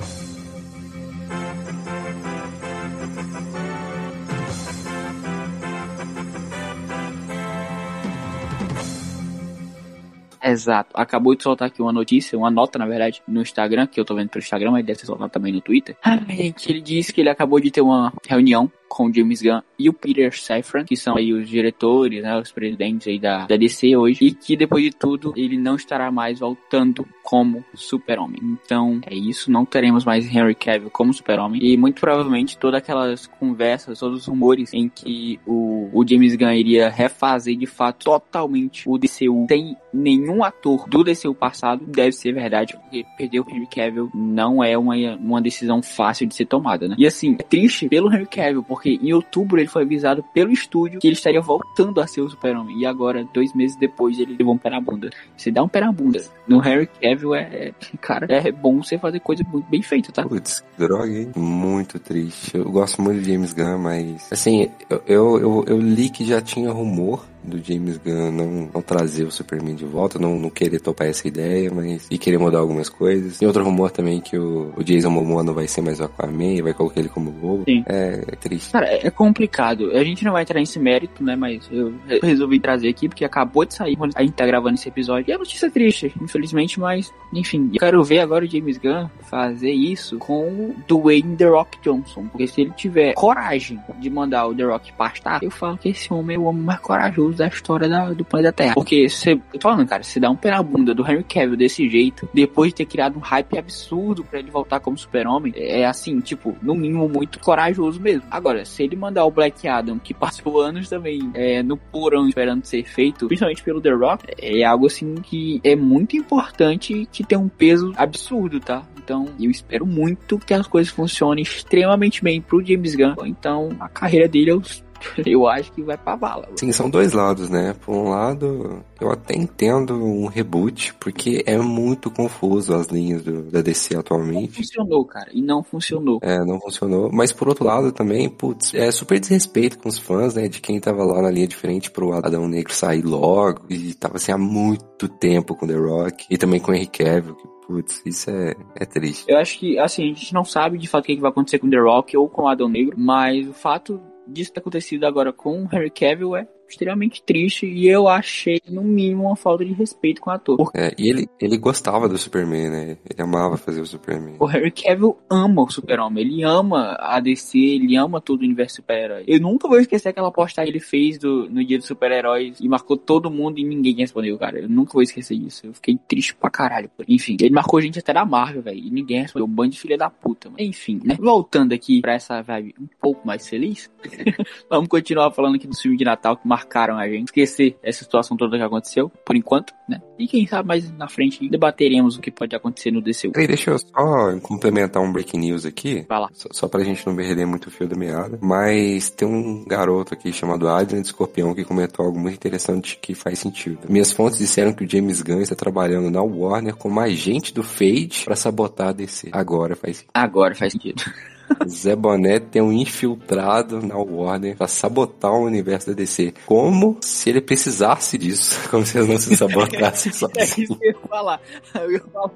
Exato. Acabou de soltar aqui uma notícia, uma nota, na verdade, no Instagram, que eu tô vendo pelo Instagram, mas deve ser soltado também no Twitter. Ai, que ele disse que ele acabou de ter uma reunião com o James Gunn e o Peter Safran, que são aí os diretores, né, os presidentes aí da, da DC hoje, e que depois de tudo, ele não estará mais voltando como super-homem. Então, é isso, não teremos mais Henry Cavill como super-homem, e muito provavelmente todas aquelas conversas, todos os rumores em que o, o James Gunn iria refazer de fato totalmente o DCU sem nenhum ator do DCU passado, deve ser verdade, porque perder o Henry Cavill não é uma, uma decisão fácil de ser tomada, né? E assim, é triste pelo Henry Cavill, porque em outubro ele foi avisado pelo estúdio que ele estaria voltando a ser o super-homem, e agora, dois meses depois, ele levou um pé na bunda. Você dá um pé na bunda. No Henry Cavill é, é- (laughs) cara, é bom você fazer coisa muito bem feita, tá? Putz, droga, hein? Muito triste. Eu gosto muito de James Gunn, mas... Assim, eu, eu, eu, eu li que já tinha rumor do James Gunn não, não trazer o Superman de volta, não, não querer topar essa ideia, mas... E querer mudar algumas coisas. Tem outro rumor também que o, o Jason Momoa não vai ser mais o Aquaman, vai colocar ele como lobo. Sim. É, é triste. Cara, é complicado. A gente não vai entrar nesse mérito, né? Mas eu re- resolvi trazer aqui porque acabou de sair quando a gente tá gravando esse episódio. E é notícia triste, infelizmente, mas enfim. Eu quero ver agora o James Gunn fazer isso com o Dwayne The Rock Johnson. Porque se ele tiver coragem de mandar o The Rock pastar, eu falo que esse homem é o homem mais corajoso da história da, do planeta Terra. Porque você, eu tô falando, cara, se dá um pé na bunda do Henry Cavill desse jeito, depois de ter criado um hype absurdo para ele voltar como super-homem, é assim, tipo, no mínimo muito corajoso mesmo. Agora, se ele mandar o Black Adam, que (laughs) passou anos também é, no porão esperando ser feito, principalmente pelo The Rock, é algo assim que é muito importante que tem um peso absurdo, tá? Então, eu espero muito que as coisas funcionem extremamente bem pro James Gunn. Então, a carreira dele eu, (laughs) eu acho que vai pra bala. Sim, são dois lados, né? Por um lado, eu até entendo um reboot, porque é muito confuso as linhas do, da DC Não atualmente. funcionou, cara. E não funcionou. É, não funcionou. Mas por outro lado também, putz, é super desrespeito com os fãs, né? De quem tava lá na linha de frente pro Adão Negro sair logo. E tava assim há muito tempo com The Rock. E também com o Henry Cavill, que putz, isso é, é triste. Eu acho que, assim, a gente não sabe de fato o que que vai acontecer com The Rock ou com o Adão Negro, mas o fato disso ter acontecido agora com o Harry Cavill é extremamente triste e eu achei, no mínimo, uma falta de respeito com o ator. É, e ele, ele gostava do Superman, né? Ele amava fazer o Superman. o Harry Cavill ama o super-homem, ele ama a DC, ele ama todo o universo super-herói. Eu nunca vou esquecer aquela postagem que ele fez do, no dia dos super-heróis e marcou todo mundo e ninguém respondeu, cara. Eu nunca vou esquecer isso. Eu fiquei triste pra caralho. Enfim, ele marcou gente até da Marvel, velho, e ninguém respondeu. Um bando de filha da puta, mano. Enfim, né? Voltando aqui pra essa vibe um pouco mais feliz, (laughs) vamos continuar falando aqui dos filmes de Natal que marcaram a gente. Esquecer essa situação toda que aconteceu, por enquanto, né? E quem sabe mais na frente debateremos o que pode acontecer no DCU. Peraí, deixa eu só complementar um breaking news aqui. Vai lá. Só, só pra gente não perder muito o fio da meada. Mas tem um garoto aqui chamado Adrian Escorpião que comentou algo muito interessante que faz sentido. Minhas fontes disseram que o James Gunn está trabalhando na Warner como agente do Fade pra sabotar a DC. Agora faz sentido. Agora faz sentido. (laughs) Zé Boné tem um infiltrado na Warner pra sabotar o universo da DC. Como se ele precisasse disso. (laughs) Como se eles não se sabotassem (laughs) É isso que eu ia falar. Eu ia falar,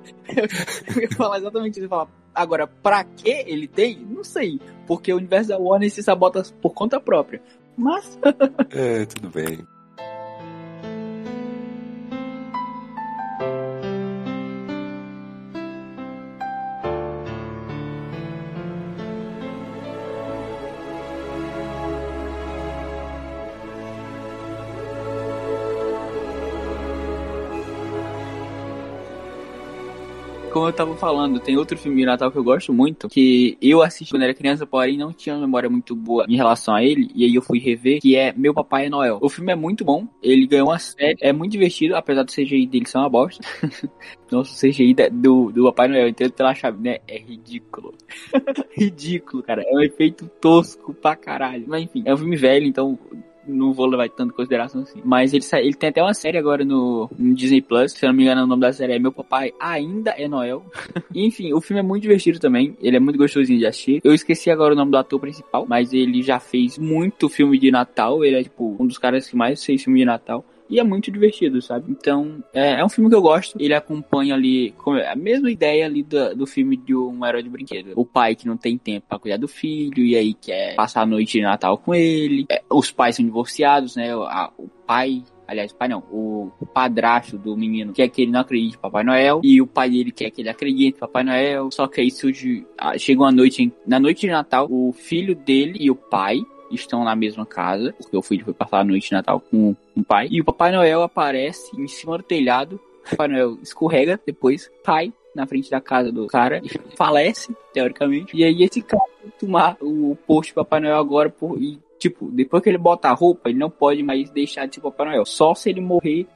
eu ia falar exatamente isso. Eu ia falar, agora, pra que ele tem? Não sei. Porque o universo da Warner se sabota por conta própria. Mas, (laughs) É, tudo bem. Eu tava falando, tem outro filme de Natal que eu gosto muito, que eu assisti quando era criança, porém não tinha uma memória muito boa em relação a ele, e aí eu fui rever, que é Meu Papai é Noel. O filme é muito bom, ele ganhou uma série, é muito divertido, apesar do CGI dele ser uma bosta. (laughs) Nossa, o CGI do, do Papai Noel inteiro pela chave, né? É ridículo. (laughs) ridículo, cara. É um efeito tosco pra caralho. Mas enfim, é um filme velho, então não vou levar tanto em consideração assim. Mas ele, ele tem até uma série agora no, no Disney Plus. Se eu não me engano, o nome da série é Meu Papai Ainda é Noel. (laughs) Enfim, o filme é muito divertido também. Ele é muito gostosinho de assistir. Eu esqueci agora o nome do ator principal, mas ele já fez muito filme de Natal. Ele é, tipo, um dos caras que mais fez filme de Natal. E é muito divertido, sabe? Então, é, é um filme que eu gosto. Ele acompanha ali a mesma ideia ali do, do filme de um herói de brinquedo. O pai que não tem tempo pra cuidar do filho e aí quer passar a noite de Natal com ele. É, os pais são divorciados, né? A- o pai Aliás, o pai não, o padrasto do menino quer que ele não acredite em Papai Noel. E o pai dele quer que ele acredite em Papai Noel. Só que aí surge. ah, Chega uma noite, na noite de Natal, o filho dele e o pai estão na mesma casa, porque o filho foi passar a noite de Natal com o pai. E o Papai Noel aparece em cima do telhado. O Papai Noel escorrega, depois cai na frente da casa do cara falece, teoricamente. E aí esse cara que tomar o posto de Papai Noel agora por. E, tipo, depois que ele bota a roupa, ele não pode mais deixar de ser Papai Noel. Só se ele morrer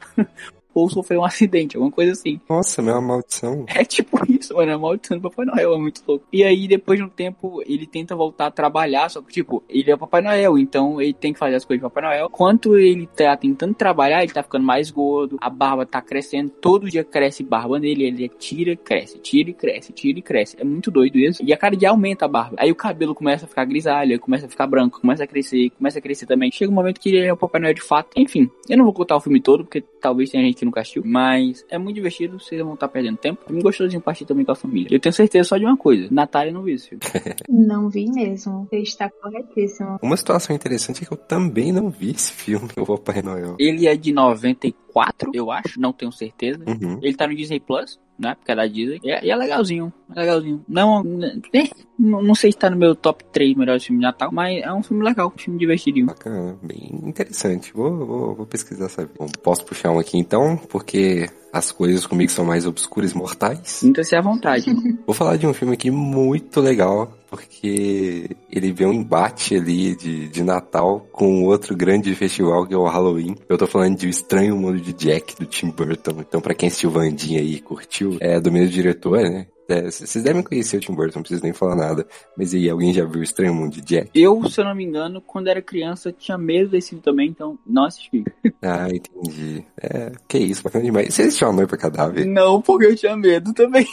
ou sofrer um (laughs) acidente, alguma coisa assim. Nossa, minha maldição. É tipo (laughs) isso, mano. É maldição do Papai Noel, é muito louco. E aí, depois de um tempo, ele tenta voltar a trabalhar, só que, tipo, ele é o Papai Noel, então ele tem que fazer as coisas de Papai Noel. Enquanto ele tá tentando trabalhar, ele tá ficando mais gordo, a barba tá crescendo, todo dia cresce barba nele, ele tira, cresce, tira e cresce, tira e cresce. É muito doido isso. E a cada dia aumenta a barba. Aí o cabelo começa a ficar grisalho, começa a ficar branco, começa a crescer, começa a crescer também. Chega um momento que ele é o Papai Noel de fato. Enfim, eu não vou contar o filme todo, porque talvez tenha gente que nunca assistiu, mas é muito divertido, vocês vão estar perdendo tempo. É muito gostosinho assistir também com a família. Eu tenho certeza só de uma coisa, Natália não viu esse filme. (laughs) Não vi mesmo. Você está corretíssimo. Uma situação interessante é que eu também não vi esse filme, (laughs) o Papai Noel. Ele é de 94, eu acho, não tenho certeza. Uhum. Ele tá no Disney Plus, né? Porque é da Disney. E é, é legalzinho, é legalzinho. Não, né, não, não sei se tá no meu top 3 melhores filmes de Natal, mas é um filme legal, um filme divertidinho. Bacana, bem interessante. Vou, vou, vou pesquisar, sabe? Posso puxar um aqui então, porque as coisas comigo são mais obscuras e mortais. Sinta-se à vontade. mano. (laughs) Vou falar de um filme aqui muito legal, porque ele vê um embate ali de, de Natal com outro grande festival que é o Halloween. Eu tô falando de O Estranho Mundo de Jack, do Tim Burton. Então, pra quem assistiu Vandinha aí e curtiu, é do mesmo diretor, né? É, vocês devem conhecer o Tim Burton, não preciso nem falar nada. Mas aí, alguém já viu O Estranho Mundo de Jack? Eu, se eu não me engano, quando era criança, tinha medo desse filme também, então não assisti. (laughs) Ah, entendi. É, que isso, bacana demais. Você assistiu A Noiva Cadáver? Não, porque eu tinha medo também.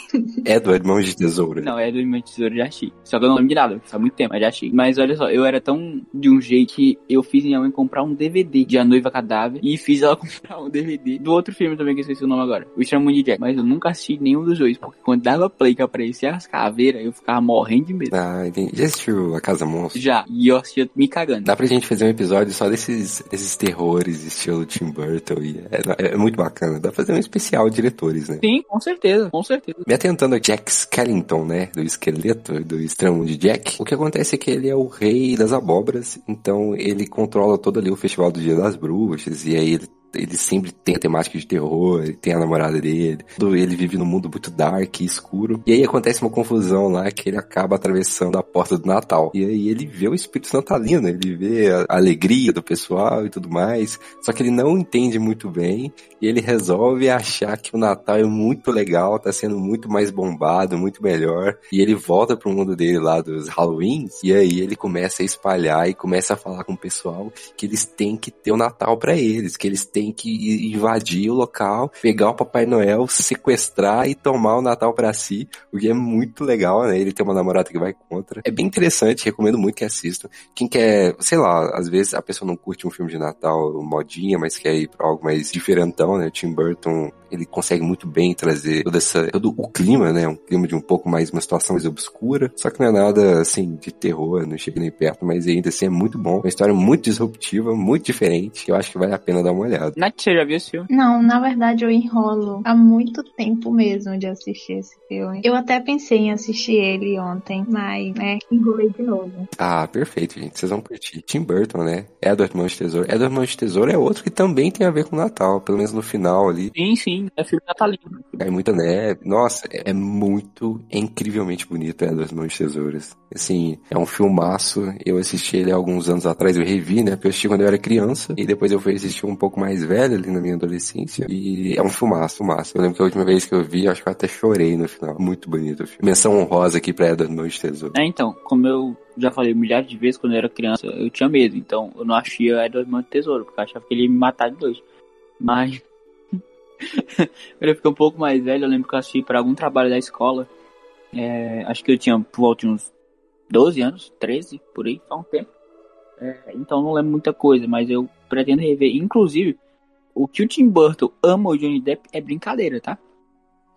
É do Irmãos de Tesouro? Não, é do Irmão de Tesouro, já achei. Só que eu não lembro de nada, faz muito tempo, mas já achei. Mas olha só, eu era tão de um jeito que eu fiz minha mãe comprar um DVD de A Noiva Cadáver e fiz ela (laughs) comprar um DVD do outro filme também, que eu esqueci o nome agora. O Estranho Mundo de Jack. Mas eu nunca assisti nenhum dos dois, porque quando dava play que aparecia as caveiras, eu ficava morrendo de medo. Ah, entendi. Já assistiu A Casa Monstro? Já, e eu assistia me cagando. Dá pra gente fazer um episódio só desses, desses terrores, estilo Tim Burton. E é, é muito bacana. Dá pra fazer um especial diretores, né? Sim, com certeza, com certeza. Me atentando a Jack Skellington, né? Do esqueleto, do Estranho de Jack. O que acontece é que ele é o rei das abóboras. Então ele controla todo ali o festival do Dia das Bruxas. E aí ele ele sempre tem a temática de terror, ele tem a namorada dele, ele vive num mundo muito dark e escuro. E aí acontece uma confusão lá que ele acaba atravessando a porta do Natal. E aí ele vê o espírito natalino, ele vê a alegria do pessoal e tudo mais. Só que ele não entende muito bem e ele resolve achar que o Natal é muito legal, tá sendo muito mais bombado, muito melhor. E ele volta pro mundo dele lá dos Halloweens e aí ele começa a espalhar e começa a falar com o pessoal que eles têm que ter o Natal para eles, que eles têm que invadir o local, pegar o Papai Noel, sequestrar e tomar o Natal para si, o que é muito legal, né? Ele tem uma namorada que vai contra. É bem interessante, recomendo muito que assistam. Quem quer, sei lá, às vezes a pessoa não curte um filme de Natal modinha, mas quer ir pra algo mais diferentão, né? Tim Burton, ele consegue muito bem trazer todo, essa, todo o clima, né? Um clima de um pouco mais, uma situação mais obscura. Só que não é nada, assim, de terror, não chega nem perto, mas ainda assim é muito bom. Uma história muito disruptiva, muito diferente, que eu acho que vale a pena dar uma olhada. Nath, você já viu esse filme? Não, na verdade eu enrolo há muito tempo mesmo de assistir esse filme. Eu até pensei em assistir ele ontem, mas, né, enrolei de novo. Ah, perfeito, gente. Vocês vão curtir. Tim Burton, né? Edward Mãos de Tesouro. Edward Mãos de Tesouro é outro que também tem a ver com o Natal, pelo menos no final ali. Sim, sim, é filme natalino. Cai muita neve. Nossa, é muito, é incrivelmente bonito Edward Mãos de Tesouras. Assim, é um filmaço. Eu assisti ele há alguns anos atrás, eu revi, né? Porque eu assisti quando eu era criança. E depois eu fui assistir um pouco mais velho ali na minha adolescência. E é um filmaço, filmaço. Eu lembro que a última vez que eu vi, acho que eu até chorei no final. Muito bonito o filme. Menção honrosa aqui pra Edward Mãos de Tesouro. É, então, como eu já falei milhares de vezes quando eu era criança, eu tinha medo. Então, eu não achia Edward Mão de Tesouro, porque eu achava que ele ia me matar de dois. Mas... (laughs) Quando eu fiquei um pouco mais velho, eu lembro que eu assisti para algum trabalho da escola. É, acho que eu tinha por volta de uns 12 anos, 13, por aí, faz um tempo. É, então não lembro muita coisa, mas eu pretendo rever. Inclusive, o que o Tim Burton ama o Johnny Depp é brincadeira, tá?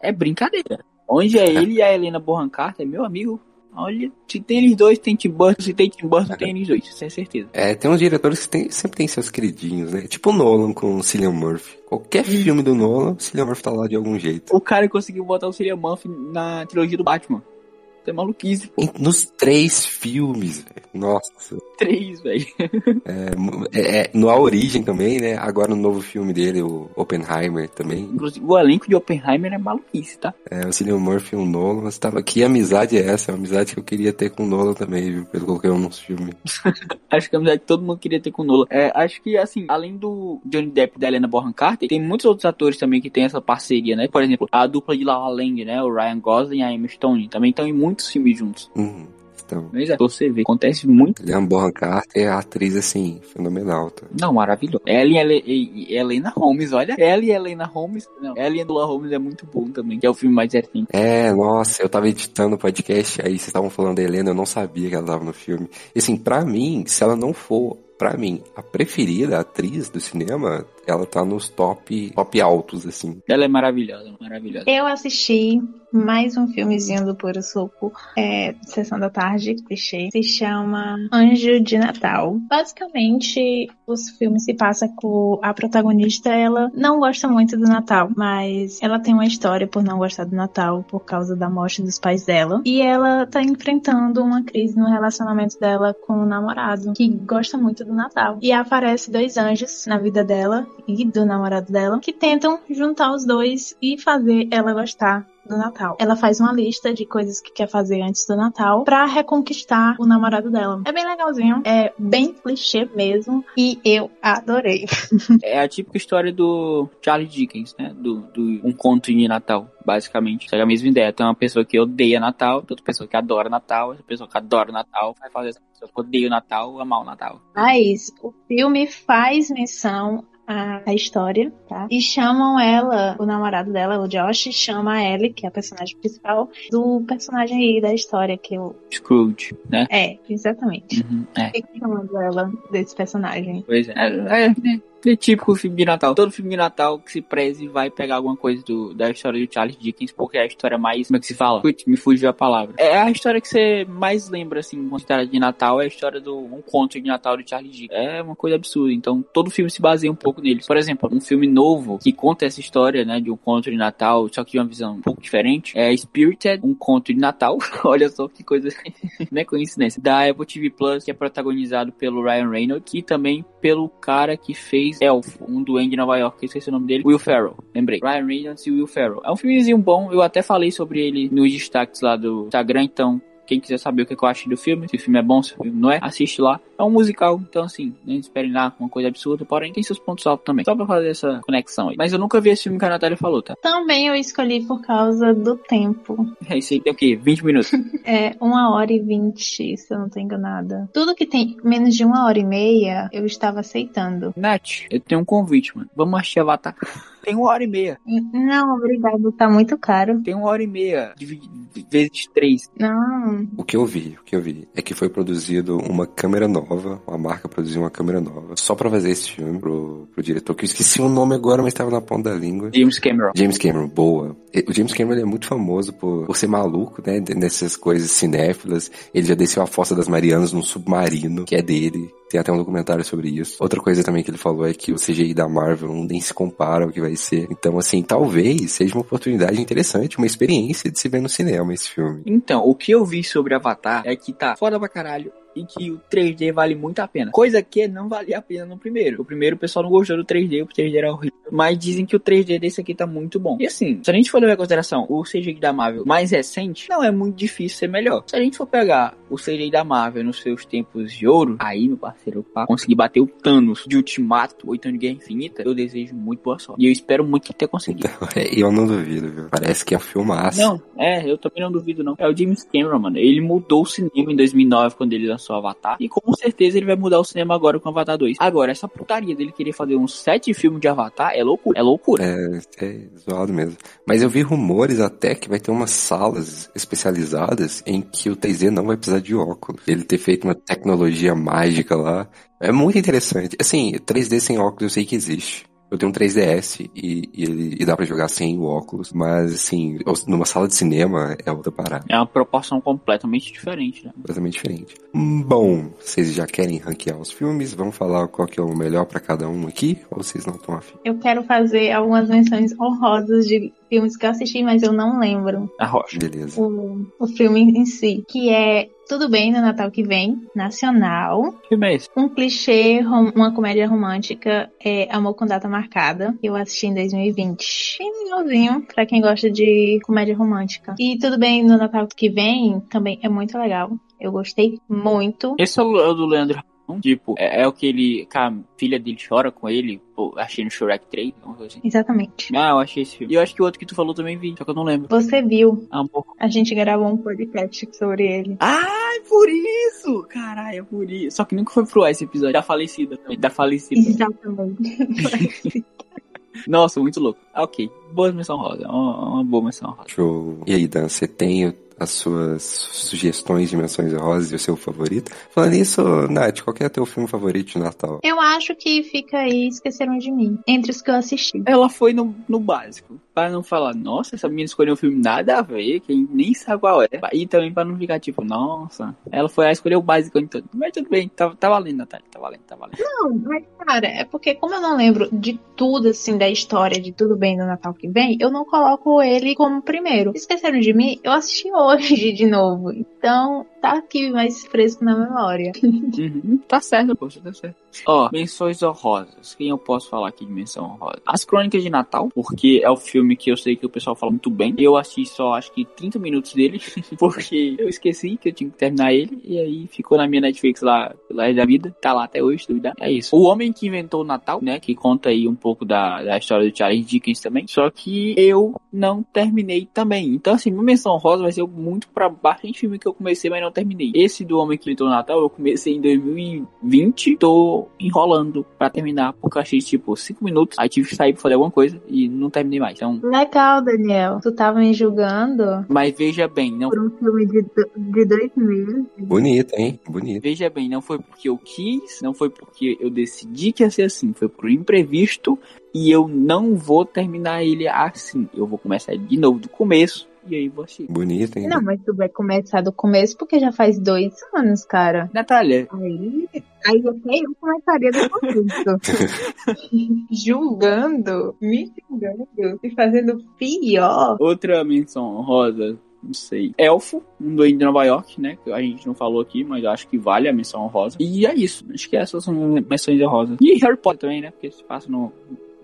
É brincadeira. Onde é ele e a Helena Bonham Carter, meu amigo, olha, se tem eles dois, tem Tim Burton, se tem Tim Burton, tem eles dois, isso é certeza. É, tem uns diretores que tem, sempre tem seus queridinhos, né? Tipo o Nolan com o Cillian Murphy. Qualquer filme do Nolan, o Cillian Murphy tá lá de algum jeito. O cara conseguiu botar o Cillian Murphy na trilogia do Batman. É maluquice, pô. Nos três filmes, velho. Nossa. Três, velho. É, é, no A Origem também, né? Agora no novo filme dele, o Oppenheimer também. Inclusive, o elenco de Oppenheimer é maluquice, tá? É, o Cillian Murphy e o Nolan. Mas tava, que amizade é essa? É uma amizade que eu queria ter com o Nolan também, viu? Pelo qualquer um nos filmes. (laughs) Acho que é a amizade que todo mundo queria ter com o Nolan. É, acho que, assim, além do Johnny Depp e da Helena Bonham Carter, tem muitos outros atores também que tem essa parceria, né? Por exemplo, a dupla de La La Land, né? O Ryan Gosling e a Emma Stone. Também estão em muitos filmes juntos. Uhum. Então, Mas é, você vê, acontece muito. Liam Bonham Carter é a atriz, assim, fenomenal, tá? Não, maravilhoso. Ela e, Ele- e- e Helena Holmes, olha. Ela e Helena Holmes. Não, ela e Angela Holmes é muito bom também, que é o filme mais recente. É, nossa, eu tava editando o podcast, aí vocês estavam falando da Helena, eu não sabia que ela tava no filme. E assim, pra mim, se ela não for, pra mim, a preferida atriz do cinema, ela tá nos top, top altos, assim. Ela é maravilhosa, maravilhosa. Eu assisti mais um filmezinho do Puro Suco, é, Sessão da Tarde, clichê, se chama Anjo de Natal. Basicamente, os filmes se passam com a protagonista, ela não gosta muito do Natal, mas ela tem uma história por não gostar do Natal por causa da morte dos pais dela. E ela tá enfrentando uma crise no relacionamento dela com o namorado, que gosta muito do Natal. E aparece dois anjos na vida dela e do namorado dela, que tentam juntar os dois e fazer ela gostar do Natal. Ela faz uma lista de coisas que quer fazer antes do Natal pra reconquistar o namorado dela. É bem legalzinho, é bem clichê mesmo e eu adorei. (laughs) É a típica história do Charlie Dickens, né? Do, do Um Conto de Natal, basicamente. É a mesma ideia. Tem uma pessoa que odeia Natal, tem outra pessoa que adora Natal, outra pessoa que adora Natal, vai fazer essa pessoa que odeia o Natal amar o Natal. Mas o filme faz menção a, a história, tá? E chamam ela, o namorado dela, o Josh, chama a Ellie, que é a personagem principal, do personagem aí da história que eu. Scrooge, né? É, exatamente. Uhum, é. Fica chamando ela desse personagem. Pois é. É, é, é típico filme de Natal. Todo filme de Natal que se preze vai pegar alguma coisa do, da história do Charles Dickens, porque é a história mais. Como é que se fala? Putz, me fugiu a palavra. É a história que você mais lembra, assim, com a história de Natal, é a história do um conto de Natal do Charles Dickens. É uma coisa absurda. Então, todo filme se baseia um pouco neles. Por exemplo, um filme novo que conta essa história, né, de um conto de Natal, só que de uma visão um pouco diferente, é Spirited, um conto de Natal. (laughs) Olha só que coisa, (laughs) né, coincidência. Da Apple TV Plus, que é protagonizado pelo Ryan Reynolds e também pelo cara que fez Elf, um duende de Nova York, que esqueci o nome dele, Will Ferrell, lembrei. Ryan Reynolds e Will Ferrell. É um filmezinho bom, eu até falei sobre ele nos destaques lá do Instagram, então quem quiser saber o que eu acho do filme, se o filme é bom, se o filme não é, assiste lá. É um musical, então assim, não esperem lá uma coisa absurda, porém tem seus pontos altos também. Só pra fazer essa conexão aí. Mas eu nunca vi esse filme que a Natália falou, tá? Também eu escolhi por causa do tempo. É isso aí, tem o quê? 20 minutos. (laughs) É uma hora e vinte, se eu não tô enganada. Tudo que tem menos de uma hora e meia, eu estava aceitando. Nath, eu tenho um convite, mano. Vamos assistir Avatar. Tem uma hora e meia. Não, obrigado, tá muito caro. Tem uma hora e meia. Vezes três. Não, O que eu vi, o que eu vi, é que foi produzido uma câmera nova, uma marca produziu uma câmera nova, só pra fazer esse filme pro, pro diretor, que eu esqueci o nome agora, mas tava na ponta da língua. James Cameron. James Cameron, boa. O James Cameron é muito famoso por, por ser maluco, né? Nessas coisas cinéfilas. Ele já desceu a Fossa das Marianas num submarino, que é dele. Tem até um documentário sobre isso. Outra coisa também que ele falou é que o CGI da Marvel nem se compara ao que vai Então, assim, talvez seja uma oportunidade interessante, uma experiência de se ver no cinema esse filme. Então, o que eu vi sobre Avatar é que tá foda pra caralho e que o 3D vale muito a pena. Coisa que não valia a pena no primeiro. O primeiro o pessoal não gostou do 3D, o 3D era horrível. Mas dizem que o 3D desse aqui tá muito bom. E assim, se a gente for levar em consideração o CGI da Marvel mais recente, não é muito difícil ser melhor. Se a gente for pegar o CGI da Marvel nos seus tempos de ouro, aí, meu parceiro, pra conseguir bater o Thanos de Ultimato, oito anos de Guerra Infinita, eu desejo muito boa sorte. E eu espero muito ter conseguido. (laughs) É, eu não duvido, viu? Parece que é um filmaço. Não, é, eu também não duvido não. É o James Cameron, mano. Ele mudou o cinema em 2009 quando ele lançou Avatar. E com certeza ele vai mudar o cinema agora com Avatar 2. Agora, essa putaria dele querer fazer uns sete filmes de Avatar é loucura. É loucura. É, é zoado mesmo. Mas eu vi rumores até que vai ter umas salas especializadas em que o 3D não vai precisar de óculos. Ele ter feito uma tecnologia mágica lá. É muito interessante. Assim, 3D sem óculos eu sei que existe. Eu tenho um 3DS e, e, ele, e dá pra jogar sem o óculos, mas assim, numa sala de cinema é outra parada. É uma proporção completamente diferente, né? Completamente diferente. Hum, Bom, vocês já querem ranquear os filmes? Vamos falar qual que é o melhor pra cada um aqui? Ou vocês não estão afim? eu quero fazer algumas menções honrosas de filmes que eu assisti, mas eu não lembro A rocha. Beleza. o, o filme em si. Que é Tudo Bem no Natal que Vem, nacional. Que esse? Um clichê, rom- uma comédia romântica é Amor com Data Marcada. Eu assisti em 2020. Bem legalzinho pra quem gosta de comédia romântica. E Tudo Bem no Natal que Vem também é muito legal. Eu gostei muito. Esse é o é do Leandro? Tipo, é, é o que ele. que a filha dele chora com ele. Pô, achei no Shrek 3, alguma coisa assim. Exatamente. Ah, eu achei esse filme. E eu acho que o outro que tu falou também vi, só que eu não lembro. Você viu, Amor. a gente gravou um podcast sobre ele. Ah, é por isso! Caralho, é por isso. Só que nunca foi pro ar esse episódio. Da falecida também. Da falecida. Exatamente. (laughs) Nossa, muito louco. Ah, ok. Boa menção rosa. Uma, uma boa menção rosa. Show. E aí, Dan, você tem as suas sugestões de menções rosas e o seu favorito? Falando nisso, Nath, qual que é teu filme favorito de Natal? Eu acho que fica aí Esqueceram de Mim. Entre os que eu assisti. Ela foi no, no básico. Pra não falar, nossa, essa menina escolheu um filme nada a ver, que nem sabe qual é. E também pra não ficar tipo, nossa, ela foi a escolher o básico em tudo. Mas tudo bem, tá, tá valendo, Natália, tá valendo, tá valendo. Não, mas cara, é porque como eu não lembro de tudo, assim, da história de Tudo Bem do Natal que vem, eu não coloco ele como primeiro. Esqueceram de mim? Eu assisti hoje de novo. Então, tá aqui mais fresco na memória. Uhum, tá certo, poxa, tá certo. Ó, menções honrosas. Quem eu posso falar aqui de menção honrosa? As Crônicas de Natal, porque é o filme que eu sei que o pessoal fala muito bem. Eu assisti só, acho que 30 minutos dele, (laughs) porque eu esqueci que eu tinha que terminar ele, e aí ficou na minha Netflix lá, pela da vida. Tá lá até hoje, duvidar. É isso. O Homem que Inventou o Natal, né, que conta aí um pouco da, da história do Charles Dickens também, só que eu não terminei também. Então, assim, minha menção honrosa vai ser muito pra bastante filme que eu comecei, mas não terminei. Esse do Homem que Inventou o Natal, eu comecei em 2020, tô enrolando pra terminar, porque eu achei, tipo, 5 minutos, aí tive que sair pra fazer alguma coisa e não terminei mais. Então, Legal, Daniel. Tu tava me julgando mas veja bem, não por um filme de, do- de 2000. Bonito, hein? Bonito. Veja bem, não foi porque eu quis, não foi porque eu decidi que ia ser assim, foi por imprevisto e eu não vou terminar ele assim. Eu vou começar de novo do começo e aí vou assistir. Bonito, hein? Não, mas tu vai começar do começo porque já faz dois anos, cara. Natália, Aí, aí até eu começaria do começo. (laughs) julgando, me julgando e fazendo pior. outra menção honrosa, não sei. Elfo, um doente de Nova York, né? Que a gente não falou aqui, mas eu acho que vale a menção honrosa. E é isso. Acho que essas são menções honrosas. E Harry Potter também, né? Porque se passa no.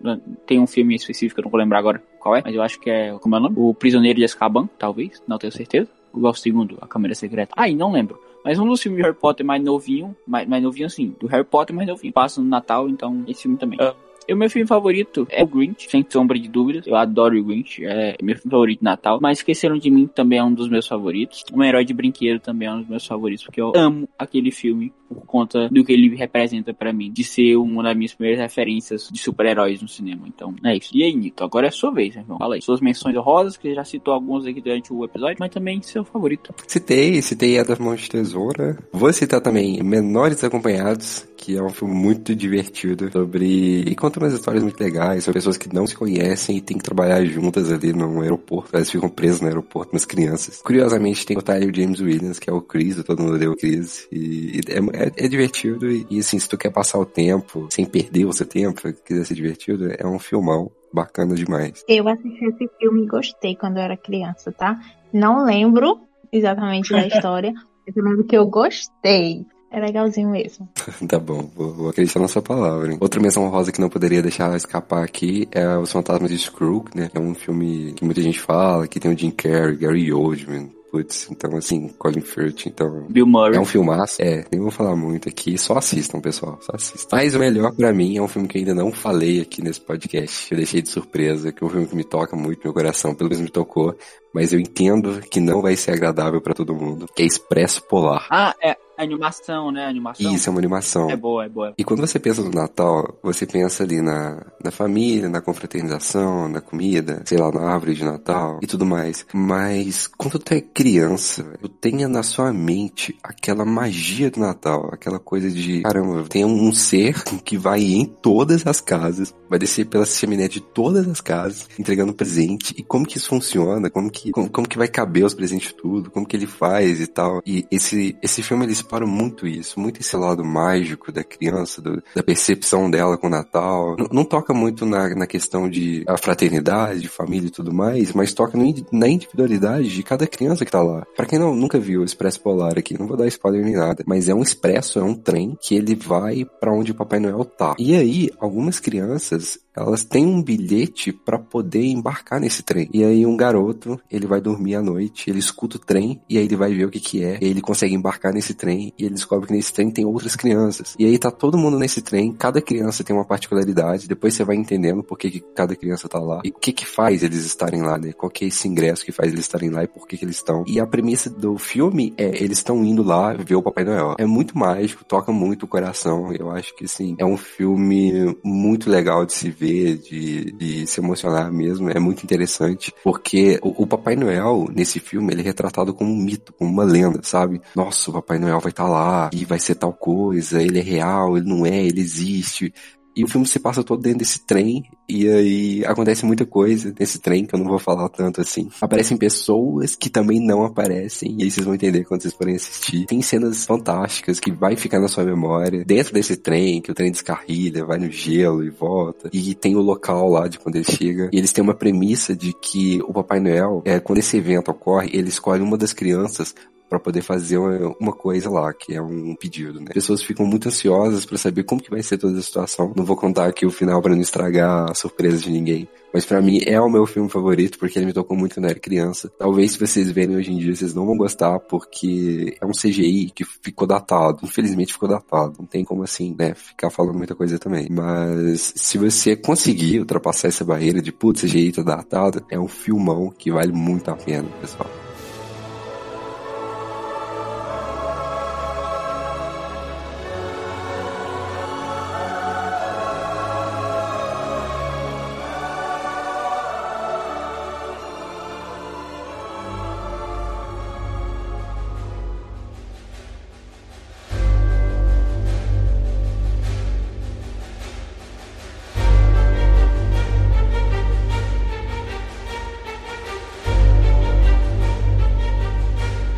no- Tem um filme específico, eu não vou lembrar agora qual é, mas eu acho que é. Como é o nome? O Prisioneiro de Azkaban, talvez, não tenho certeza. Igual o segundo, A Câmara Secreta. Ai, não lembro. Mas um dos filmes de Harry Potter mais novinho, mais, mais novinho assim, do Harry Potter mais novinho. Passa no Natal, então esse filme também. Ah, o meu filme favorito é o Grinch, sem sombra de dúvidas. Eu adoro o Grinch, é meu filme favorito de Natal. Mas Esqueceram de Mim também é um dos meus favoritos. Um Herói de Brinquedo também é um dos meus favoritos, porque eu amo aquele filme por conta do que ele representa pra mim, de ser uma das minhas primeiras referências de super-heróis no cinema. Então, é isso. E aí, Nito, agora é a sua vez, meu irmão. Fala aí. Suas menções honrosas, que já citou algumas aqui durante o episódio, mas também seu favorito. Citei, citei A das Mãos de Tesoura. Vou citar também Menores Acompanhados, que é um filme muito divertido sobre. e conta umas histórias muito legais sobre pessoas que não se conhecem e tem que trabalhar juntas ali no aeroporto. Elas ficam presas no aeroporto, umas crianças. Curiosamente, tem o Tyler James Williams, que é o Chris, todo mundo deu o Chris. E, e é, é- é divertido e, e, assim, se tu quer passar o tempo sem perder o seu tempo, quiser ser divertido, é um filmão bacana demais. Eu assisti esse filme e gostei quando eu era criança, tá? Não lembro exatamente da (laughs) história, mas eu lembro que eu gostei. É legalzinho mesmo. (laughs) Tá bom, vou, vou acreditar na sua palavra. Hein? Outra menção rosa que não poderia deixar escapar aqui é Os Fantasmas de Scrooge, né? É um filme que muita gente fala, que tem o Jim Carrey, Gary Oldman, putz, então assim, Colin Firth, então... Bill Murray. É um filmaço, é, nem vou falar muito aqui, só assistam, pessoal, só assistam. Mas o melhor pra mim é um filme que eu ainda não falei aqui nesse podcast, eu deixei de surpresa, que é um filme que me toca muito meu coração, pelo menos me tocou, mas eu entendo que não vai ser agradável pra todo mundo, que é Expresso Polar. Ah, é animação, né? Animação. Isso, é uma animação. É boa, é boa. E quando você pensa no Natal, você pensa ali na, na família, na confraternização, na comida, sei lá, na árvore de Natal e tudo mais. Mas quando tu é criança, tu tenha na sua mente aquela magia do Natal, aquela coisa de, caramba, tem um ser (laughs) que vai em todas as casas, vai descer pela chaminé de todas as casas, entregando presente. E como que isso funciona? Como que, como, como que vai caber os presentes tudo? Como que ele faz e tal? E esse, esse filme, ele exploram muito isso, muito esse lado mágico da criança, do- da percepção dela com o Natal. Não, não toca muito na, na questão de a fraternidade, de família e tudo mais, mas toca no na individualidade de cada criança que tá lá. Pra quem não, nunca viu o Expresso Polar aqui, não vou dar spoiler nem nada, mas é um expresso, é um trem que ele vai pra onde o Papai Noel tá. E aí, algumas crianças, elas têm um bilhete pra poder embarcar nesse trem. E aí um garoto, ele vai dormir à noite, ele escuta o trem e aí ele vai ver o que que é, ele consegue embarcar nesse trem e ele descobre que nesse trem tem outras crianças. E aí tá todo mundo nesse trem, cada criança tem uma particularidade, depois você vai entendendo por que, que cada criança tá lá e o que que faz eles estarem lá, né? Qual que é esse ingresso que faz eles estarem lá e por que que eles estão. E a premissa do filme é eles estão indo lá ver o Papai Noel. É muito mágico, toca muito o coração. Eu acho que assim, é um filme muito legal de se ver, de, de se emocionar mesmo. É muito interessante, porque o, o Papai Noel, nesse filme, ele é retratado como um mito, como uma lenda, sabe? Nossa, o Papai Noel vai estar lá e vai ser tal coisa, ele é real, ele não é, ele existe. E o filme se passa todo dentro desse trem, e aí acontece muita coisa nesse trem, que eu não vou falar tanto assim. Aparecem pessoas que também não aparecem, e aí vocês vão entender quando vocês forem assistir. Tem cenas fantásticas que vai ficar na sua memória, dentro desse trem, que o trem descarrilha, vai no gelo e volta. E tem o local lá de quando ele chega. E eles têm uma premissa de que o Papai Noel, é, quando esse evento ocorre, ele escolhe uma das crianças para poder fazer uma, coisa lá, que é um pedido, né? As pessoas ficam muito ansiosas para saber como que vai ser toda a situação. Não vou contar aqui o final para não estragar a surpresa de ninguém. Mas para mim é o meu filme favorito porque ele me tocou muito quando eu era criança. Talvez se vocês verem hoje em dia vocês não vão gostar porque é um CGI que ficou datado. Infelizmente ficou datado. Não tem como assim, né, ficar falando muita coisa também. Mas se você conseguir ultrapassar essa barreira de putz, CGI tá datado, é um filmão que vale muito a pena, pessoal.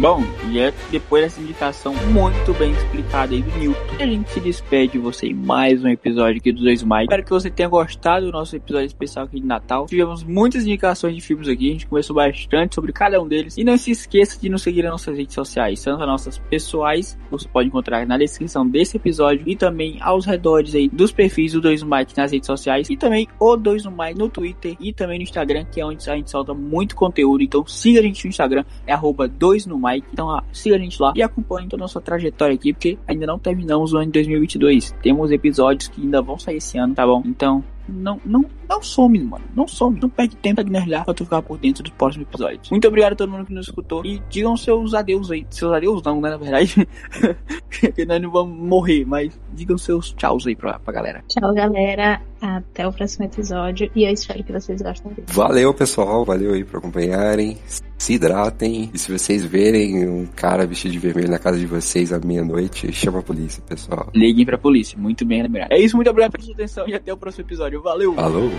Bom, depois dessa indicação muito bem explicada aí do Newton, a gente se despede de você em mais um episódio aqui do Dois Mike. Espero que você tenha gostado do nosso episódio especial aqui de Natal. Tivemos muitas indicações de filmes aqui, a gente conversou bastante sobre cada um deles. E não se esqueça de nos seguir nas nossas redes sociais, tanto as nossas pessoais, você pode encontrar na descrição desse episódio e também aos redores aí dos perfis do Dois Mike nas redes sociais e também o Dois no Mike no Twitter e também no Instagram, que é onde a gente solta muito conteúdo. Então siga a gente no Instagram, é arroba 2 no Mike. Então siga a gente lá e acompanhe toda a nossa trajetória aqui, porque ainda não terminamos o ano de 2022. Temos episódios que ainda vão sair esse ano, tá bom? Então não, não, não some, mano. Não some. Não perde tempo de nerlar pra tu ficar por dentro dos próximos episódios. Muito obrigado a todo mundo que nos escutou. E digam seus adeus aí. Seus adeus não, né? Na verdade. (laughs) Porque nós não vamos morrer, mas digam seus tchauz aí pra, pra galera. Tchau, galera. Até o próximo episódio. E eu espero que vocês gostem dele. Valeu, pessoal. Valeu aí por acompanharem. Se hidratem. E se vocês verem um cara vestido de vermelho na casa de vocês à meia-noite, chama a polícia, pessoal. Liguem pra polícia. Muito bem lembrado. É isso, muito obrigado pela sua atenção e até o próximo episódio. Valeu! Falou!